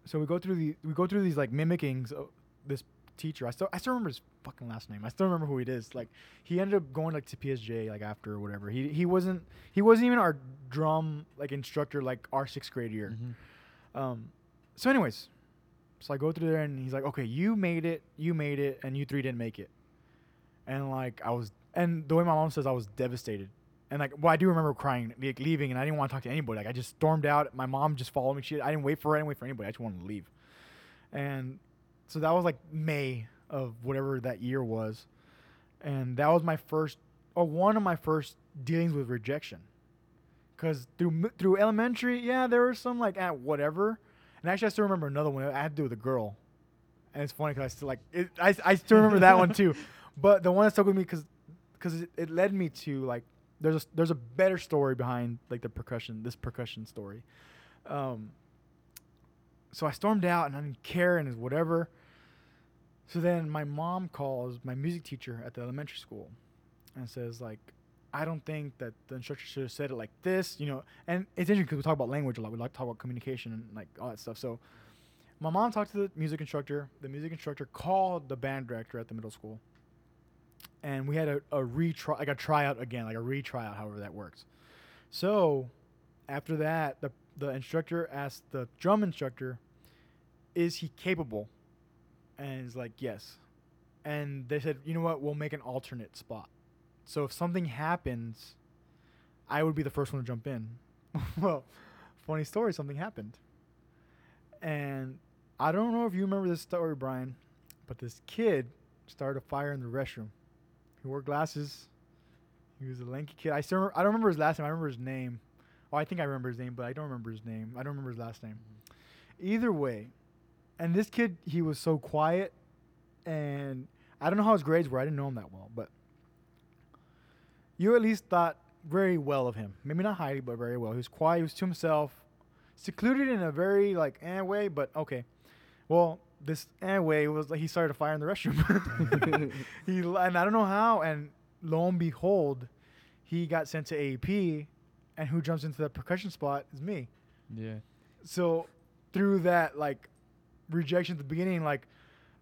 So we go through the we go through these like mimickings of this teacher. I still I still remember his fucking last name. I still remember who it is. Like he ended up going like to PSJ like after or whatever. He he wasn't he wasn't even our drum like instructor like our sixth grade year. Mhm. Um, so, anyways, so I go through there and he's like, "Okay, you made it, you made it, and you three didn't make it." And like I was, and the way my mom says, I was devastated. And like, well, I do remember crying, like leaving, and I didn't want to talk to anybody. Like I just stormed out. My mom just followed me. She, I didn't wait for her. I didn't wait for anybody. I just wanted to leave. And so that was like May of whatever that year was, and that was my first, or one of my first dealings with rejection. Cause through through elementary, yeah, there were some like at whatever, and actually I still remember another one. I had to do with a girl, and it's funny because I still like it, I I still remember that one too, [laughs] but the one that stuck with me because because it, it led me to like there's a there's a better story behind like the percussion this percussion story, um. So I stormed out and I didn't care and it's whatever. So then my mom calls my music teacher at the elementary school, and says like, I don't think that the instructor should have said it like this, you know. And it's interesting because we talk about language a lot. We like to talk about communication and like all that stuff. So my mom talked to the music instructor. The music instructor called the band director at the middle school, and we had a, a retry, like a tryout again, like a retryout, however that works. So after that, the the instructor asked the drum instructor, "Is he capable?" And he's like, "Yes." And they said, "You know what? We'll make an alternate spot." So if something happens, I would be the first one to jump in. [laughs] well, funny story, something happened. And I don't know if you remember this story, Brian, but this kid started a fire in the restroom. He wore glasses. He was a lanky kid. I still remember, I don't remember his last name. I remember his name. Oh, I think I remember his name, but I don't remember his name. I don't remember his last name. Mm-hmm. Either way, and this kid, he was so quiet, and I don't know how his grades were. I didn't know him that well, but you at least thought very well of him. Maybe not highly, but very well. He was quiet. He was to himself, secluded in a very like eh way, but okay. Well, this eh way was like he started a fire in the restroom. [laughs] he and I don't know how, and lo and behold, he got sent to AEP, and who jumps into the percussion spot is me. Yeah. So through that like rejection at the beginning, like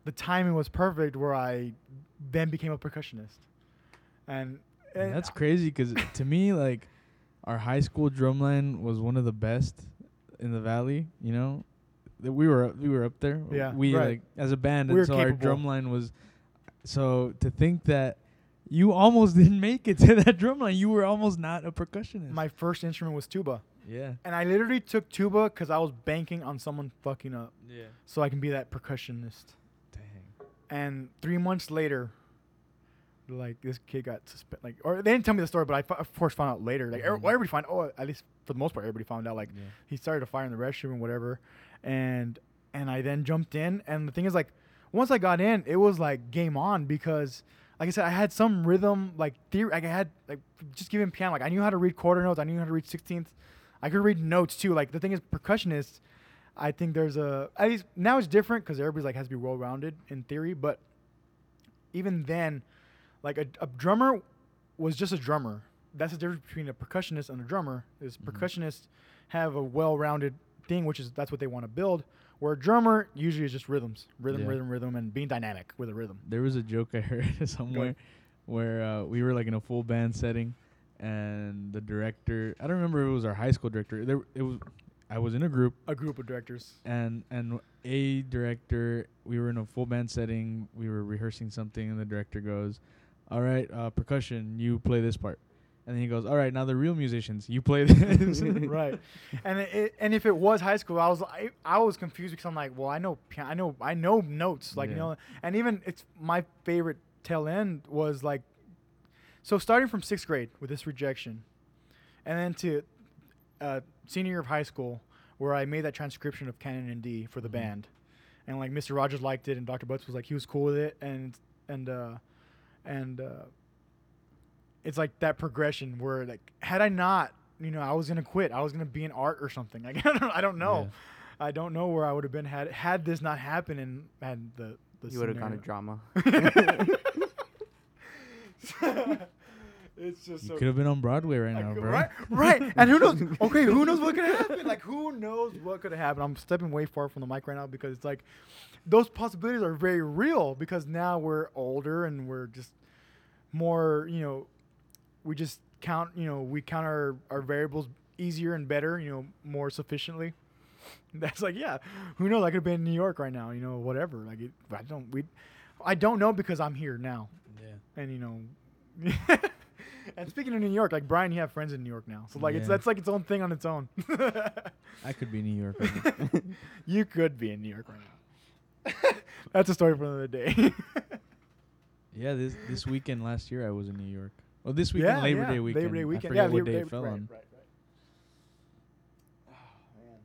the timing was perfect where I then became a percussionist. And, And and that's crazy because [laughs] to me, like, our high school drumline was one of the best in the valley. You know, that we were we were up there. Yeah, we right. like as a band, We and so our capable. drumline was. So to think that you almost [laughs] didn't make it to that drumline, you were almost not a percussionist. my first instrument was tuba. Yeah. And I literally took tuba because I was banking on someone fucking up Yeah. so I can be that percussionist. Dang. And three months later, like this kid got suspended. Like, or they didn't tell me the story, but I of course found out later. Like, er- Mhm. well, everybody found. Oh, at least for the most part, everybody found out. Like, Yeah. he started a fire in the restroom and whatever, and and I then jumped in. And the thing is, like, once I got in, it was like game on because, like I said, I had some rhythm, like theory. Like I had like just giving piano. Like I knew how to read quarter notes. I knew how to read sixteenths. I could read notes too. Like the thing is, percussionists. I think there's a at least now it's different because everybody's like has to be well rounded in theory, but even then, like a, a drummer was just a drummer. That's the difference between a percussionist and a drummer. Is Mhm. percussionists have a well-rounded thing, which is that's what they want to build. Where a drummer usually is just rhythms, rhythm, Yeah. rhythm, rhythm, and being dynamic with a rhythm. There was a joke I heard [laughs] somewhere where uh, we were like in a full band setting, and the director I don't remember if it was our high school director. There it was. I was in a group, A group of directors. and and a director. We were in a full band setting. We were rehearsing something, and the director goes, "All right, uh, percussion, you play this part." And then he goes, "All right, now the real musicians, you play this." [laughs] right. And it, and if it was high school, I was I, I was confused because I'm like, well, I know piano, I know I know notes, like you know, and even it's my favorite tail end was like, so starting from sixth grade with this rejection, and then to uh, senior year of high school where I made that transcription of Canon in D for the Mhm. band, and like Mr. Rogers liked it, and Dr. Butts was like he was cool with it, and and uh, and uh, it's like that progression where like had I not, you know, I was gonna quit. I was gonna be in art or something. [laughs] Like I don't, I don't know. I don't know where I would have been had had this not happened and had the the You would have gone to drama. [laughs] [laughs] [laughs] it's just You so could have been on Broadway right like, now, bro. Right, [laughs] right. And who knows? Okay, who knows what could have happened? Like, who knows what could have happened? I'm stepping way far from the mic right now because it's like those possibilities are very real because now we're older and we're just more, you know, we just count, you know, we count our, our variables easier and better, you know, more sufficiently. [laughs] That's like, yeah, who knows? I could have been in New York right now, you know, whatever. Like, it, I don't, we, I don't know because I'm here now. And you know [laughs] and speaking of new york like brian you have friends in new york now so like it's Yeah. that's like its own thing on its own I could be New York. Right [laughs] you could be in new york right now [laughs] that's a story for another day yeah, this this weekend last year I was in New York. Oh, this weekend yeah, Labor yeah, Day weekend. labor day weekend yeah what Labor day it fell right, on. right, right. Oh, man.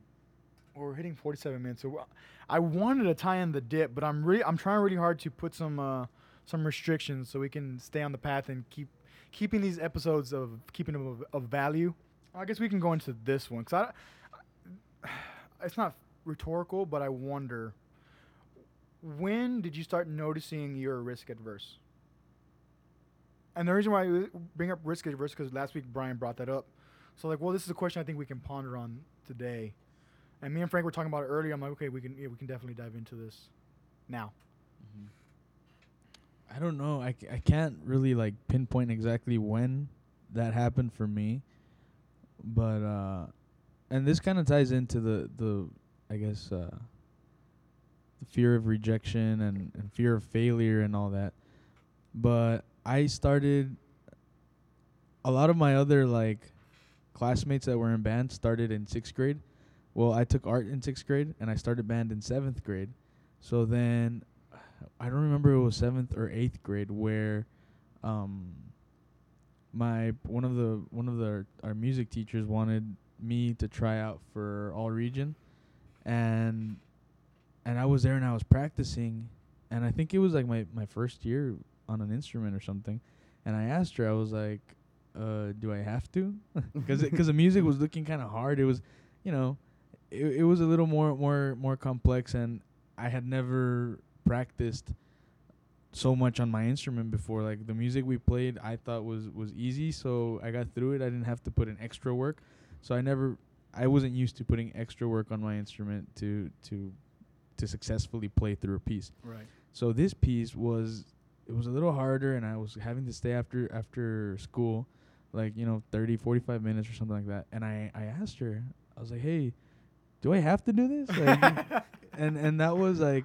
Well, we're hitting 47 minutes so uh, i wanted to tie in the dip but i'm really i'm trying really hard to put some uh some restrictions so we can stay on the path and keep keeping these episodes of keeping them of, of value. I guess we can go into this one because I, it's not rhetorical, but I wonder when did you start noticing you're risk adverse? And the reason why I bring up risk adverse because last week Brian brought that up. So like, well, this is a question I think we can ponder on today. And me and Frank were talking about it earlier. I'm like, okay, we can yeah, we can definitely dive into this now. Mm-hmm. I don't know. I, c- I can't really like pinpoint exactly when that happened for me, but uh, and this kind of ties into the the I guess uh, the fear of rejection and and fear of failure and all that. But I started. A lot of my other like classmates that were in band started in sixth grade. Well, I took art in sixth grade and I started band in seventh grade. So then I don't remember it was seventh or eighth grade where um my one of the one of the our music teachers wanted me to try out for all region. And and I was there and I was practicing and I think it was like my my first year on an instrument or something. And I asked her I was like uh do I have to? [laughs] Because because the music was looking kind of hard. It was you know it, it was a little more more more complex and I had never practiced so much on my instrument before like the music we played I thought was was easy so I got through it. I didn't have to put in extra work so I never I wasn't used to putting extra work on my instrument to to to successfully play through a piece. Right. so this piece was it was a little harder and I was having to stay after after school like you know 30 45 minutes or something like that. And I I asked her I was like hey do I have to do this? Like, [laughs] and and that was like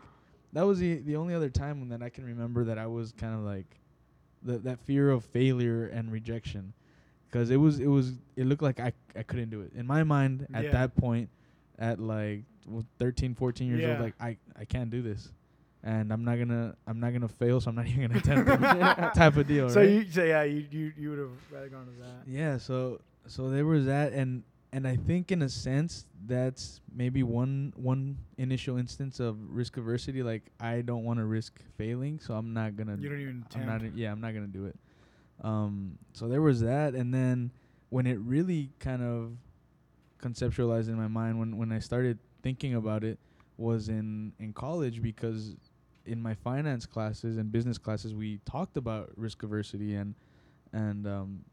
that was the the only other time when that I can remember that I was kind of like the that fear of failure and rejection because it was it was it looked like I I couldn't do it in my mind at Yeah. that point at like well, 13 14 years Yeah. old like I I can't do this and I'm not gonna I'm not gonna fail so I'm not [laughs] even gonna attempt it [laughs] type of deal so right? you so yeah you you, you would have rather gone to that. Yeah, so so there was that and and I think in a sense that's maybe one one initial instance of risk aversity. Like I don't want to risk failing, so I'm not going to You don't even I'm not yeah, I'm not going to do it. Um so there was that. And then when it really kind of conceptualized in my mind when when I started thinking about it was in in college because in my finance classes and business classes we talked about risk aversity and and um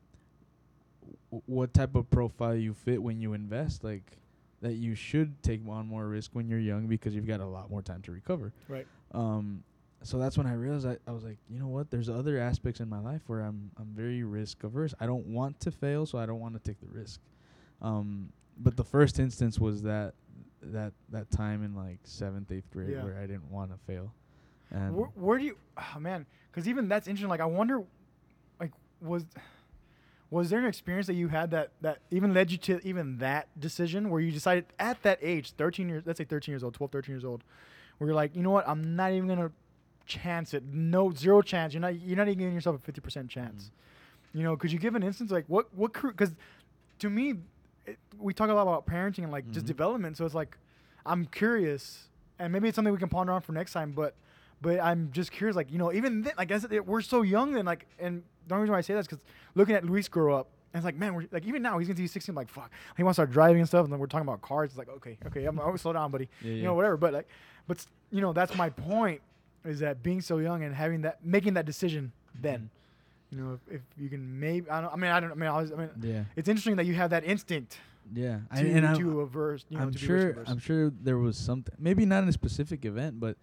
w- what type of profile you fit when you invest like that you should take on more risk when you're young because you've got a lot more time to recover Right. um so that's when I realized I, I was like, you know what? There's other aspects in my life where I'm I'm very risk averse. I don't want to fail, so I don't want to take the risk. Um, but the first instance was that that that time in like seventh, eighth grade Yeah. where I didn't want to fail. And Where, where do you, oh man? Because even that's interesting. Like I wonder, like was was there an experience that you had that that even led you to even that decision where you decided at that age, 13 years, let's say 13 years old, 12, 13 years old, where you're like, you know what? I'm not even gonna chance it. No, zero chance. You're not. You're not even giving yourself a 50% chance. You know, could you give an instance like what what because to me, it, we talk a lot about parenting and like just Mhm. development. So it's like I'm curious, and maybe it's something we can ponder on for next time. But But I'm just curious, like you know, even then, I guess we're so young then, like, and the only reason why I say that is because looking at Luis grow up, and it's like, man, we're like even now he's gonna be 16, like fuck, he wants to start driving and stuff, and then we're talking about cars. It's like, okay, okay, I'm, I'm slow down, buddy, Yeah, you yeah. know, whatever. But like, but you know, that's my point, is that being so young and having that, making that decision then, mm-hmm. you know, if, if you can maybe, I don't, I mean, I don't, I mean, I, was, I mean, Yeah. it's interesting that you have that instinct Yeah. I, to and I'm, to averse, you know, I'm sure. I'm sure there was something. Maybe not in a specific event, but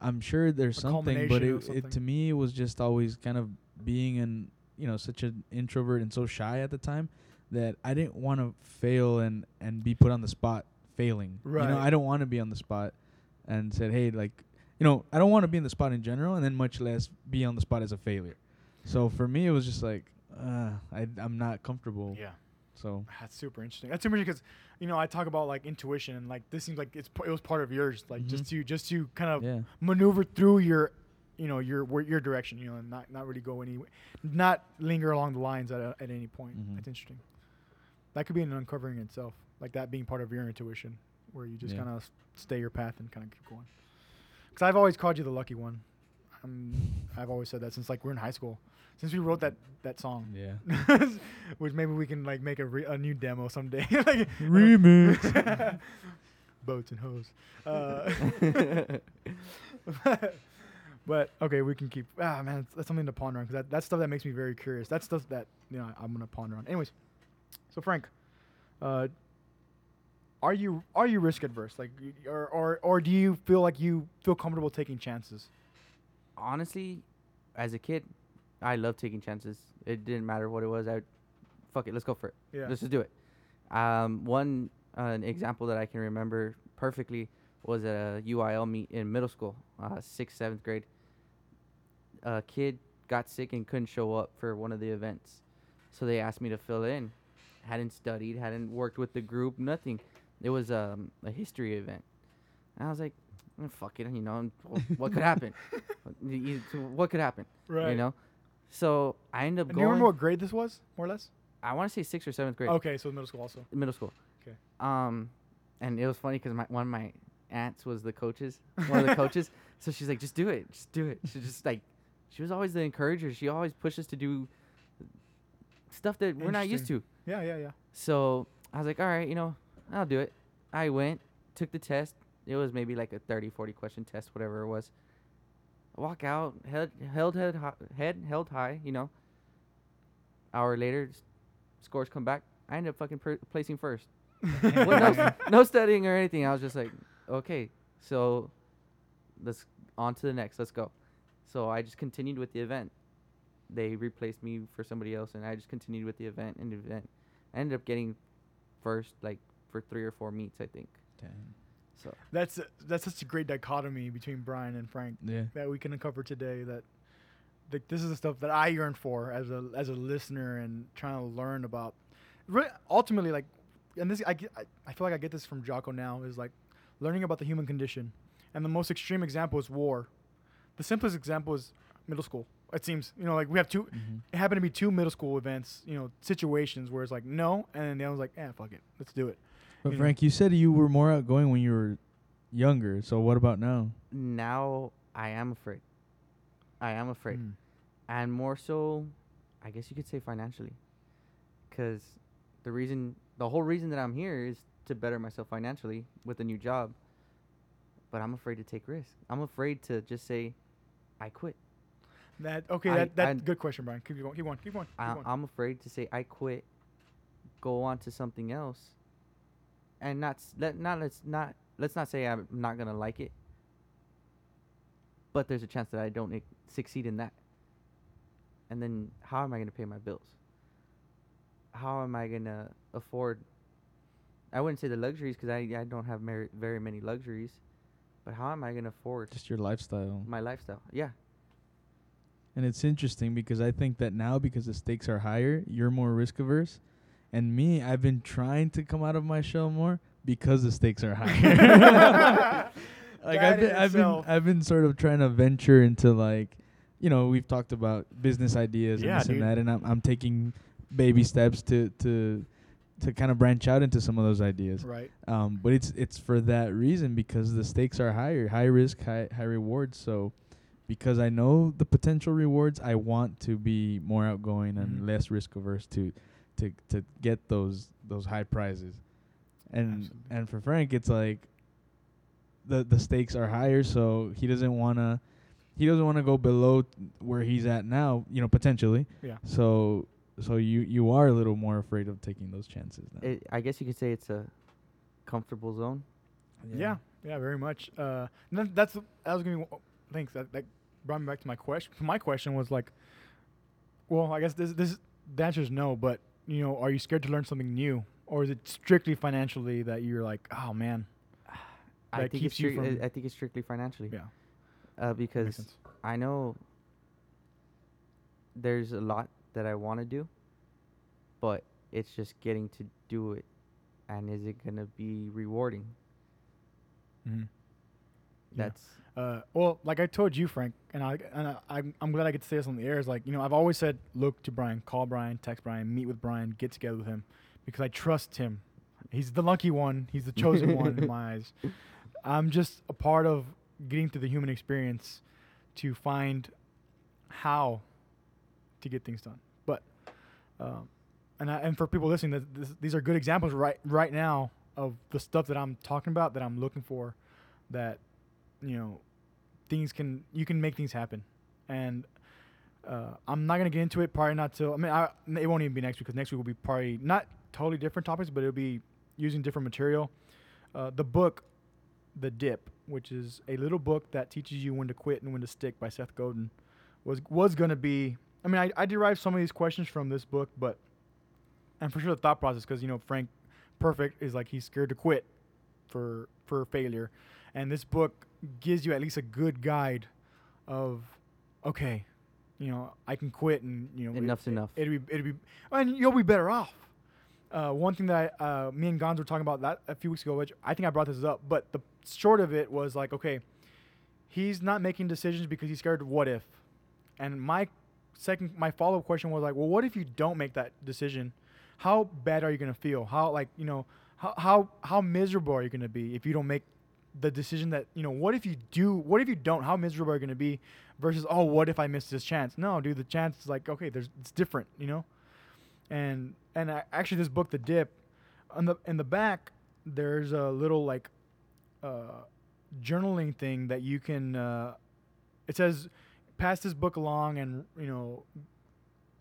I'm sure there's A something. But it, of it to me it was just always kind of being an you know such an introvert and so shy at the time that I didn't want to fail and and be put on the spot failing. You Right. know, I don't want to be on the spot and said, hey, like, you know, I don't want to be in the spot in general, and then much less be on the spot as a failure. So for me, it was just like, uh, I I'm not comfortable. yeah. So That's super interesting. That's super interesting because, you know, I talk about like intuition and like this seems like it's p- it was part of yours, like just Mhm. to just to kind of yeah. maneuver through your, you know, your your direction, you know, and not not really go any, not linger along the lines at, a, at any point. Mhm. That's interesting. That could be an uncovering itself, like that being part of your intuition, where you just Yeah. kind of stay your path and kind of keep going. Because I've always called you the lucky one. Um, I've always said that since like we're in high school, since we wrote that that song. Yeah. [laughs] Which maybe we can like make a, re- a new demo someday. [laughs] like, Remix. [laughs] Boats and hoes. Uh, but okay, we can keep. Ah, man, that's, that's something to ponder on because that, that's stuff that makes me very curious. That's stuff that you know I'm gonna ponder on. Anyways, so Frank, uh, are you are you risk adverse? Like, or or or do you feel like you feel comfortable taking chances? Honestly, as a kid, I loved taking chances. It didn't matter what it was. I, fuck it, let's go for it. Yeah. Let's just do it. Um, one uh, an example that I can remember perfectly was at a UIL meet in middle school, uh, sixth, seventh grade. A kid got sick and couldn't show up for one of the events, so they asked me to fill in. Hadn't studied, hadn't worked with the group, nothing. It was um, a history event, and I was like, "Mm, "Fuck it," you know, what could happen? [laughs] Y- y- so what could happen? Right. You know. So I ended up And do you remember what grade this was, more or less? I want to say sixth or seventh grade Okay, so middle school also. middle school. 'Kay. Um, and it was funny because my one of my aunts was the coaches, one of the [laughs] coaches. So she's like, just do it, just do it. She just like, she was always the encourager. She always pushed us to do stuff that we're not used to. Yeah, yeah, yeah. So I was like, all right, you know, I'll do it. I went, took the test. It was maybe like a 30, 40 question test, whatever it was. I walk out, held, held head, hi- head held high, you know. Hour later, s- scores come back. I ended up fucking per- placing first. [laughs] With no, no studying or anything. I was just like, okay, so let's on to the next. Let's go. So I just continued with the event. They replaced me for somebody else, and I just continued with the event and the event. I ended up getting first, like for three or four meets, I think. Damn. So That's that's such a great dichotomy between Brian and Frank Yeah. that we can uncover today. That like this is the stuff that I yearn for as a as a listener and trying to learn about. Really, ultimately, like, and this I get, I, I feel like I get this from Jocko now is like learning about the human condition, and the most extreme example is war. The simplest example is middle school. It seems you know like we have two. Mhm. It happened to be two middle school events, you know, situations where it's like no, and then the other was like, eh, fuck it, let's do it. But you know. Frank, you said you were more outgoing when you were younger. So what about now? now I am afraid. I am afraid. Mm. and more so, I guess you could say financially, because the reason, the whole reason that I'm here is to better myself financially with a new job. But I'm afraid to take risks. I'm afraid to just say, I quit. That okay? I- that that's I- good question, Brian. Keep going. Keep going. Keep going. Keep I, going. I'm afraid to say I quit, go on to something else, and not let not let's not let's not say I'm not gonna like it. But there's a chance that I don't succeed in that. And then how am I gonna pay my bills? How am I gonna afford? I wouldn't say the luxuries because I I don't have mer- very many luxuries, but how am I gonna afford Just your lifestyle. my lifestyle? Yeah, And it's interesting because I think that now because the stakes are higher, you're more risk averse. And me, I've been trying to come out of my shell more because the stakes are higher. [laughs] [laughs] like That I've been, in I've been itself. I've been sort of trying to venture into like you know, we've talked about business ideas Yeah, and this dude. and that and I'm I'm taking baby steps to to to kind of branch out into some of those ideas. Right. Um, but it's it's for that reason because the stakes are higher, high risk, high high rewards. So because I know the potential rewards, I want to be more outgoing and Mhm. less risk averse to to to get those those high prizes. And Absolutely. and for Frank, it's like the the stakes are higher, so he doesn't wanna he doesn't want to go below t- where he's at now. You know, potentially. Yeah. So so you you are a little more afraid of taking those chances now. It, I guess you could say it's a comfortable zone. Yeah. Yeah. very much. Uh, and that's that was gonna be. Thanks. That that brought me back to my question. My question was like, well, I guess this this the answer is no. But you know, are you scared to learn something new, or is it strictly financially that you're like, oh man, [sighs] I think it's you strict- from- I I think it's strictly financially. yeah, Uh, because. I know there's a lot that I want to do, but it's just getting to do it, and is it gonna be rewarding? Mm-hmm. Yeah. That's Uh, well, like I told you, Frank, and I and I, I'm, I'm glad I get to say this on the air. Is like you know I've always said, look to Brian, call Brian, text Brian, meet with Brian, get together with him, because I trust him. He's the lucky one. He's the chosen one in my [laughs] eyes. I'm just a part of getting to the human experience to find how to get things done. Um, and I, and for people listening, this, these are good examples right right now of the stuff that I'm talking about that I'm looking for. That you know things can you can make things happen and uh, i'm not to get into it probably not till i mean I, it won't even be next week because next week will be probably not totally different topics but it'll be using different material uh, the book the dip which is a little book that teaches you when to quit and when to stick by seth godin was was to be i mean I, I derived some of these questions from this book but and for sure the thought process because you know frank perfect is like he's scared to quit for for failure and this book gives you at least a good guide of okay you know i can quit and you know Enough's it, enough. it'll be it'll be and you'll be better off uh, one thing that I, uh, me and Gons were talking about that a few weeks ago, which I think I brought this up, but the short of it was like, okay, he's not making decisions because he's scared of what if. And my second, my follow up question was like, well, what if you don't make that decision? How bad are you gonna feel? How like you know how how how miserable are you gonna be if you don't make the decision that you know? What if you do? What if you don't? How miserable are you gonna be? Versus, oh, what if I miss this chance? No, dude, the chance is like okay, there's it's different, you know and and I, actually this book the dip on the in the back there's a little like uh, journaling thing that you can uh, it says pass this book along and you know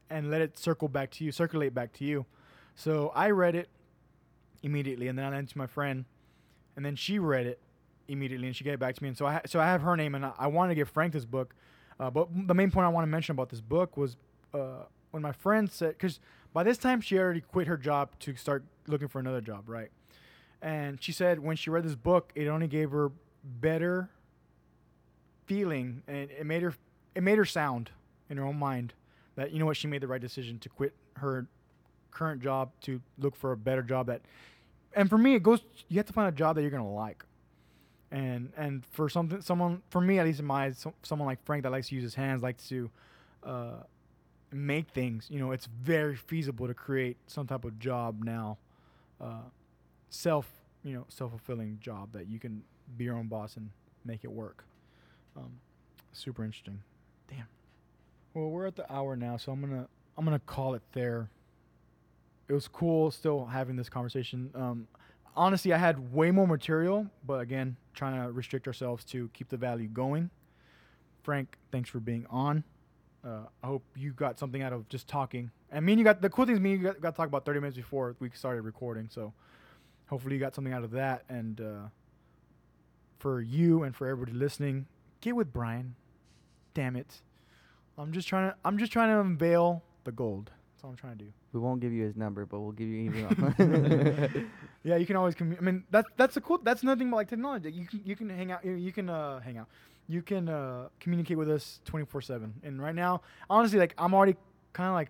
and let it circle back to you circulate back to you. So i read it immediately and then i lent it to my friend and then she read it immediately and she gave it back to me. And so i ha- so i have her name and i, I wanted to give frank this book uh, but the main point i want to mention about this book was uh, when my friend said because by this time she already quit her job to start looking for another job right? And she said when she read this book it only gave her better feeling and it made her it made her sound in her own mind that you know what she made the right decision to quit her current job to look for a better job that and for me it goes you have to find a job that you're gonna like. And and for something someone for me at least in my eyes so, someone like frank that likes to use his hands likes to uh, make things you know it's very feasible to create some type of job now uh, self you know self-fulfilling job that you can be your own boss and make it work. Um, super interesting damn well we're at the hour now so i'm gonna i'm gonna call it there it was cool still having this conversation um, honestly i had way more material but again trying to restrict ourselves to keep the value going frank thanks for being on uh, I hope you got something out of just talking. I mean, you got the cool thing is me and you got, got to talk about 30 minutes before we started recording. So hopefully you got something out of that. And uh, for you and for everybody listening, get with Brian. Damn it, I'm just trying to I'm just trying to unveil the gold. That's all I'm trying to do. we won't give you his number, but we'll give you email. [laughs] Yeah, you can always commu- I mean, that's that's a cool. That's nothing but like technology. You can you can hang out. You, you can uh, hang out. You can uh, communicate with us 24 seven. And right now, honestly, like I'm already kind of like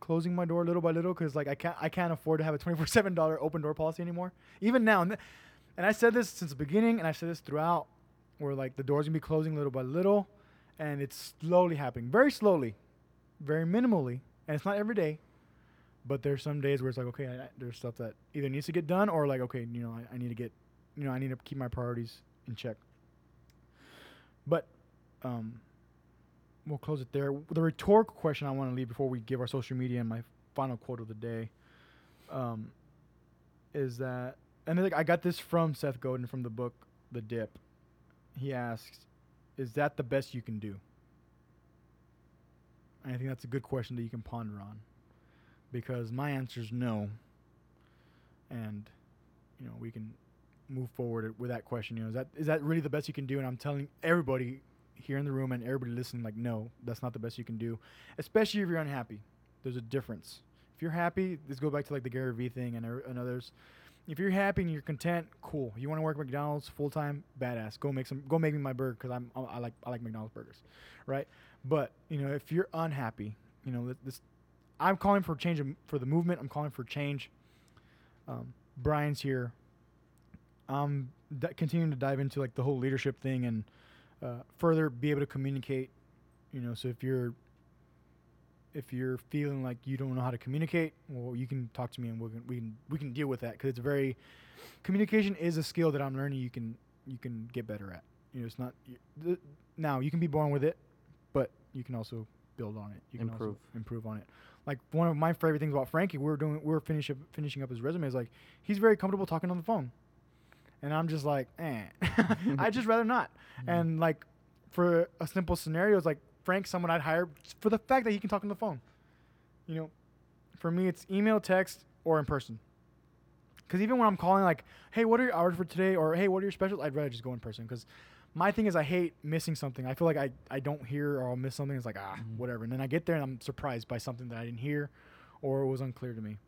closing my door little by little because like I can't I can't afford to have a 24 seven [laughs] dollar open door policy anymore. Even now, and, th- and I said this since the beginning, and I said this throughout, where like the doors gonna be closing little by little, and it's slowly happening, very slowly, very minimally, and it's not every day, But there's some days where it's like, okay, I, I- there's stuff that either needs to get done or like, okay, you know, I, I need to get, you know, I need to keep my priorities in check. But um, we'll close it there. The rhetorical question I want to leave before we give our social media and my final quote of the day um, is that, and like I got this from Seth Godin from the book The Dip. He asks, "Is that the best you can do?" And I think that's a good question that you can ponder on, because my answer is no. And, you know, we can move forward with that question. You know, is that is that really the best you can do? And I'm telling everybody here in the room and everybody listening, like, no, that's not the best you can do, especially if you're unhappy. There's a difference. If you're happy, this goes back to like the Gary Vee thing and, er- and others. If you're happy and you're content, cool. You want to work McDonald's full time, badass. Go make some. Go make me my burger because I'm I like I like McDonald's burgers, right? But you know, if you're unhappy, you know this. I'm calling for change for the movement. I'm calling for change. Um, Brian's here. I'm d- continuing to dive into like the whole leadership thing and uh, further be able to communicate. You know, so if you're if you're feeling like you don't know how to communicate, well, you can talk to me and we can we can we can deal with that because it's very communication is a skill that I'm learning. You can you can get better at. You know, it's not th- now you can be born with it, but you can also build on it. You can Improve. also improve on it. Like one of my favorite things about Frankie, we were doing we were finish up, finishing up his resume. Is like he's very comfortable talking on the phone, and I'm just like, eh, [laughs] I just rather not. And like for a simple scenario, it's like Frank, someone I'd hire for the fact that he can talk on the phone. You know, for me, it's email, text, or in person. Because even when I'm calling, like, hey, what are your hours for today? Or hey, what are your specials? I'd rather just go in person. Because my thing is, I hate missing something. I feel like I, I don't hear or I'll miss something. It's like, ah, Mhm. whatever. And then I get there and I'm surprised by something that I didn't hear or it was unclear to me.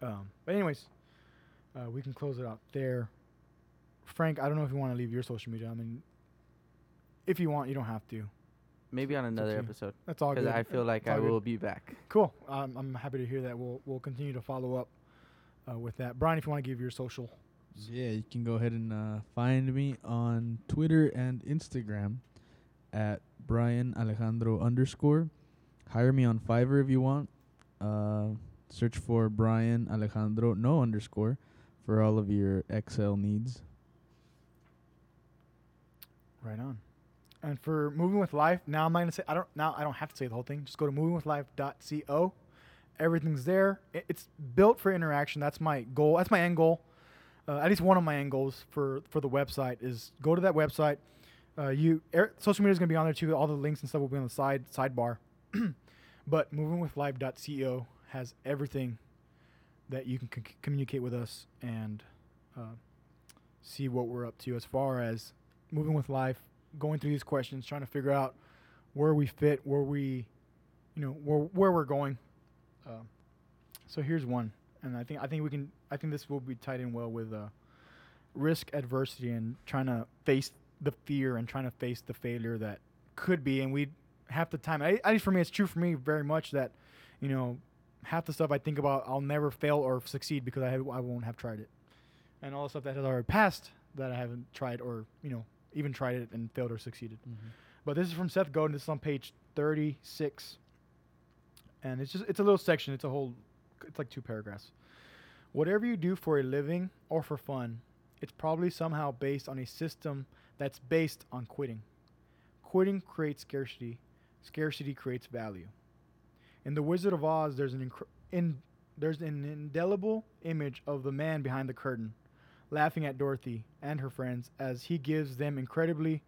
Um, but, anyways, uh, we can close it out there. Frank, I don't know if you want to leave your social media. I mean, if you want, you don't have to. Maybe on another you. episode That's all good. because. I feel like It's all I good. will be back. Cool. Um, I'm happy to hear that. We'll we'll continue to follow up uh, with that. Brian, if you want to give your social. Yeah, you can go ahead and uh, find me on Twitter and Instagram at Brian Alejandro underscore. Hire me on Fiverr if you want. Uh, search for Brian Alejandro no underscore for all of your Excel needs. Right on. And for Moving with Life, now I'm not gonna say I don't now I don't have to say the whole thing. Just go to movingwithlife.co. Everything's there. It's built for interaction. That's my goal. That's my end goal. Uh, at least one of my end goals for for the website is go to that website. Uh, you er, social media is gonna be on there too. All the links and stuff will be on the side sidebar. [clears throat] but movingwithlife.co has everything that you can c- communicate with us and uh, see what we're up to as far as moving with life, going through these questions, trying to figure out where we fit, where we, you know, where where we're going. Uh, so here's one, and I think I think we can. I think this will be tied in well with uh, risk adversity and trying to face the fear and trying to face the failure that could be. And we half the time, at least for me, it's true for me very much that, you know, half the stuff I think about, I'll never fail or succeed because I have, I won't have tried it, and all the stuff that has already passed that I haven't tried or you know even tried it and failed or succeeded. Mm-hmm. But this is from Seth Godin. This is on page 36. And it's just it's a little section. It's a whole it's like two paragraphs. Whatever you do for a living or for fun, it's probably somehow based on a system that's based on quitting. Quitting creates scarcity. Scarcity creates value. In The Wizard of Oz, there's an incre- in there's an indelible image of the man behind the curtain, laughing at Dorothy and her friends as he gives them incredibly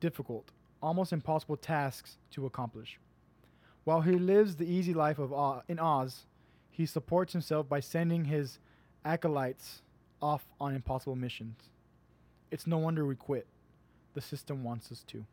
difficult, almost impossible tasks to accomplish. While he lives the easy life of Oz, in Oz, he supports himself by sending his acolytes off on impossible missions. It's no wonder we quit. The system wants us to.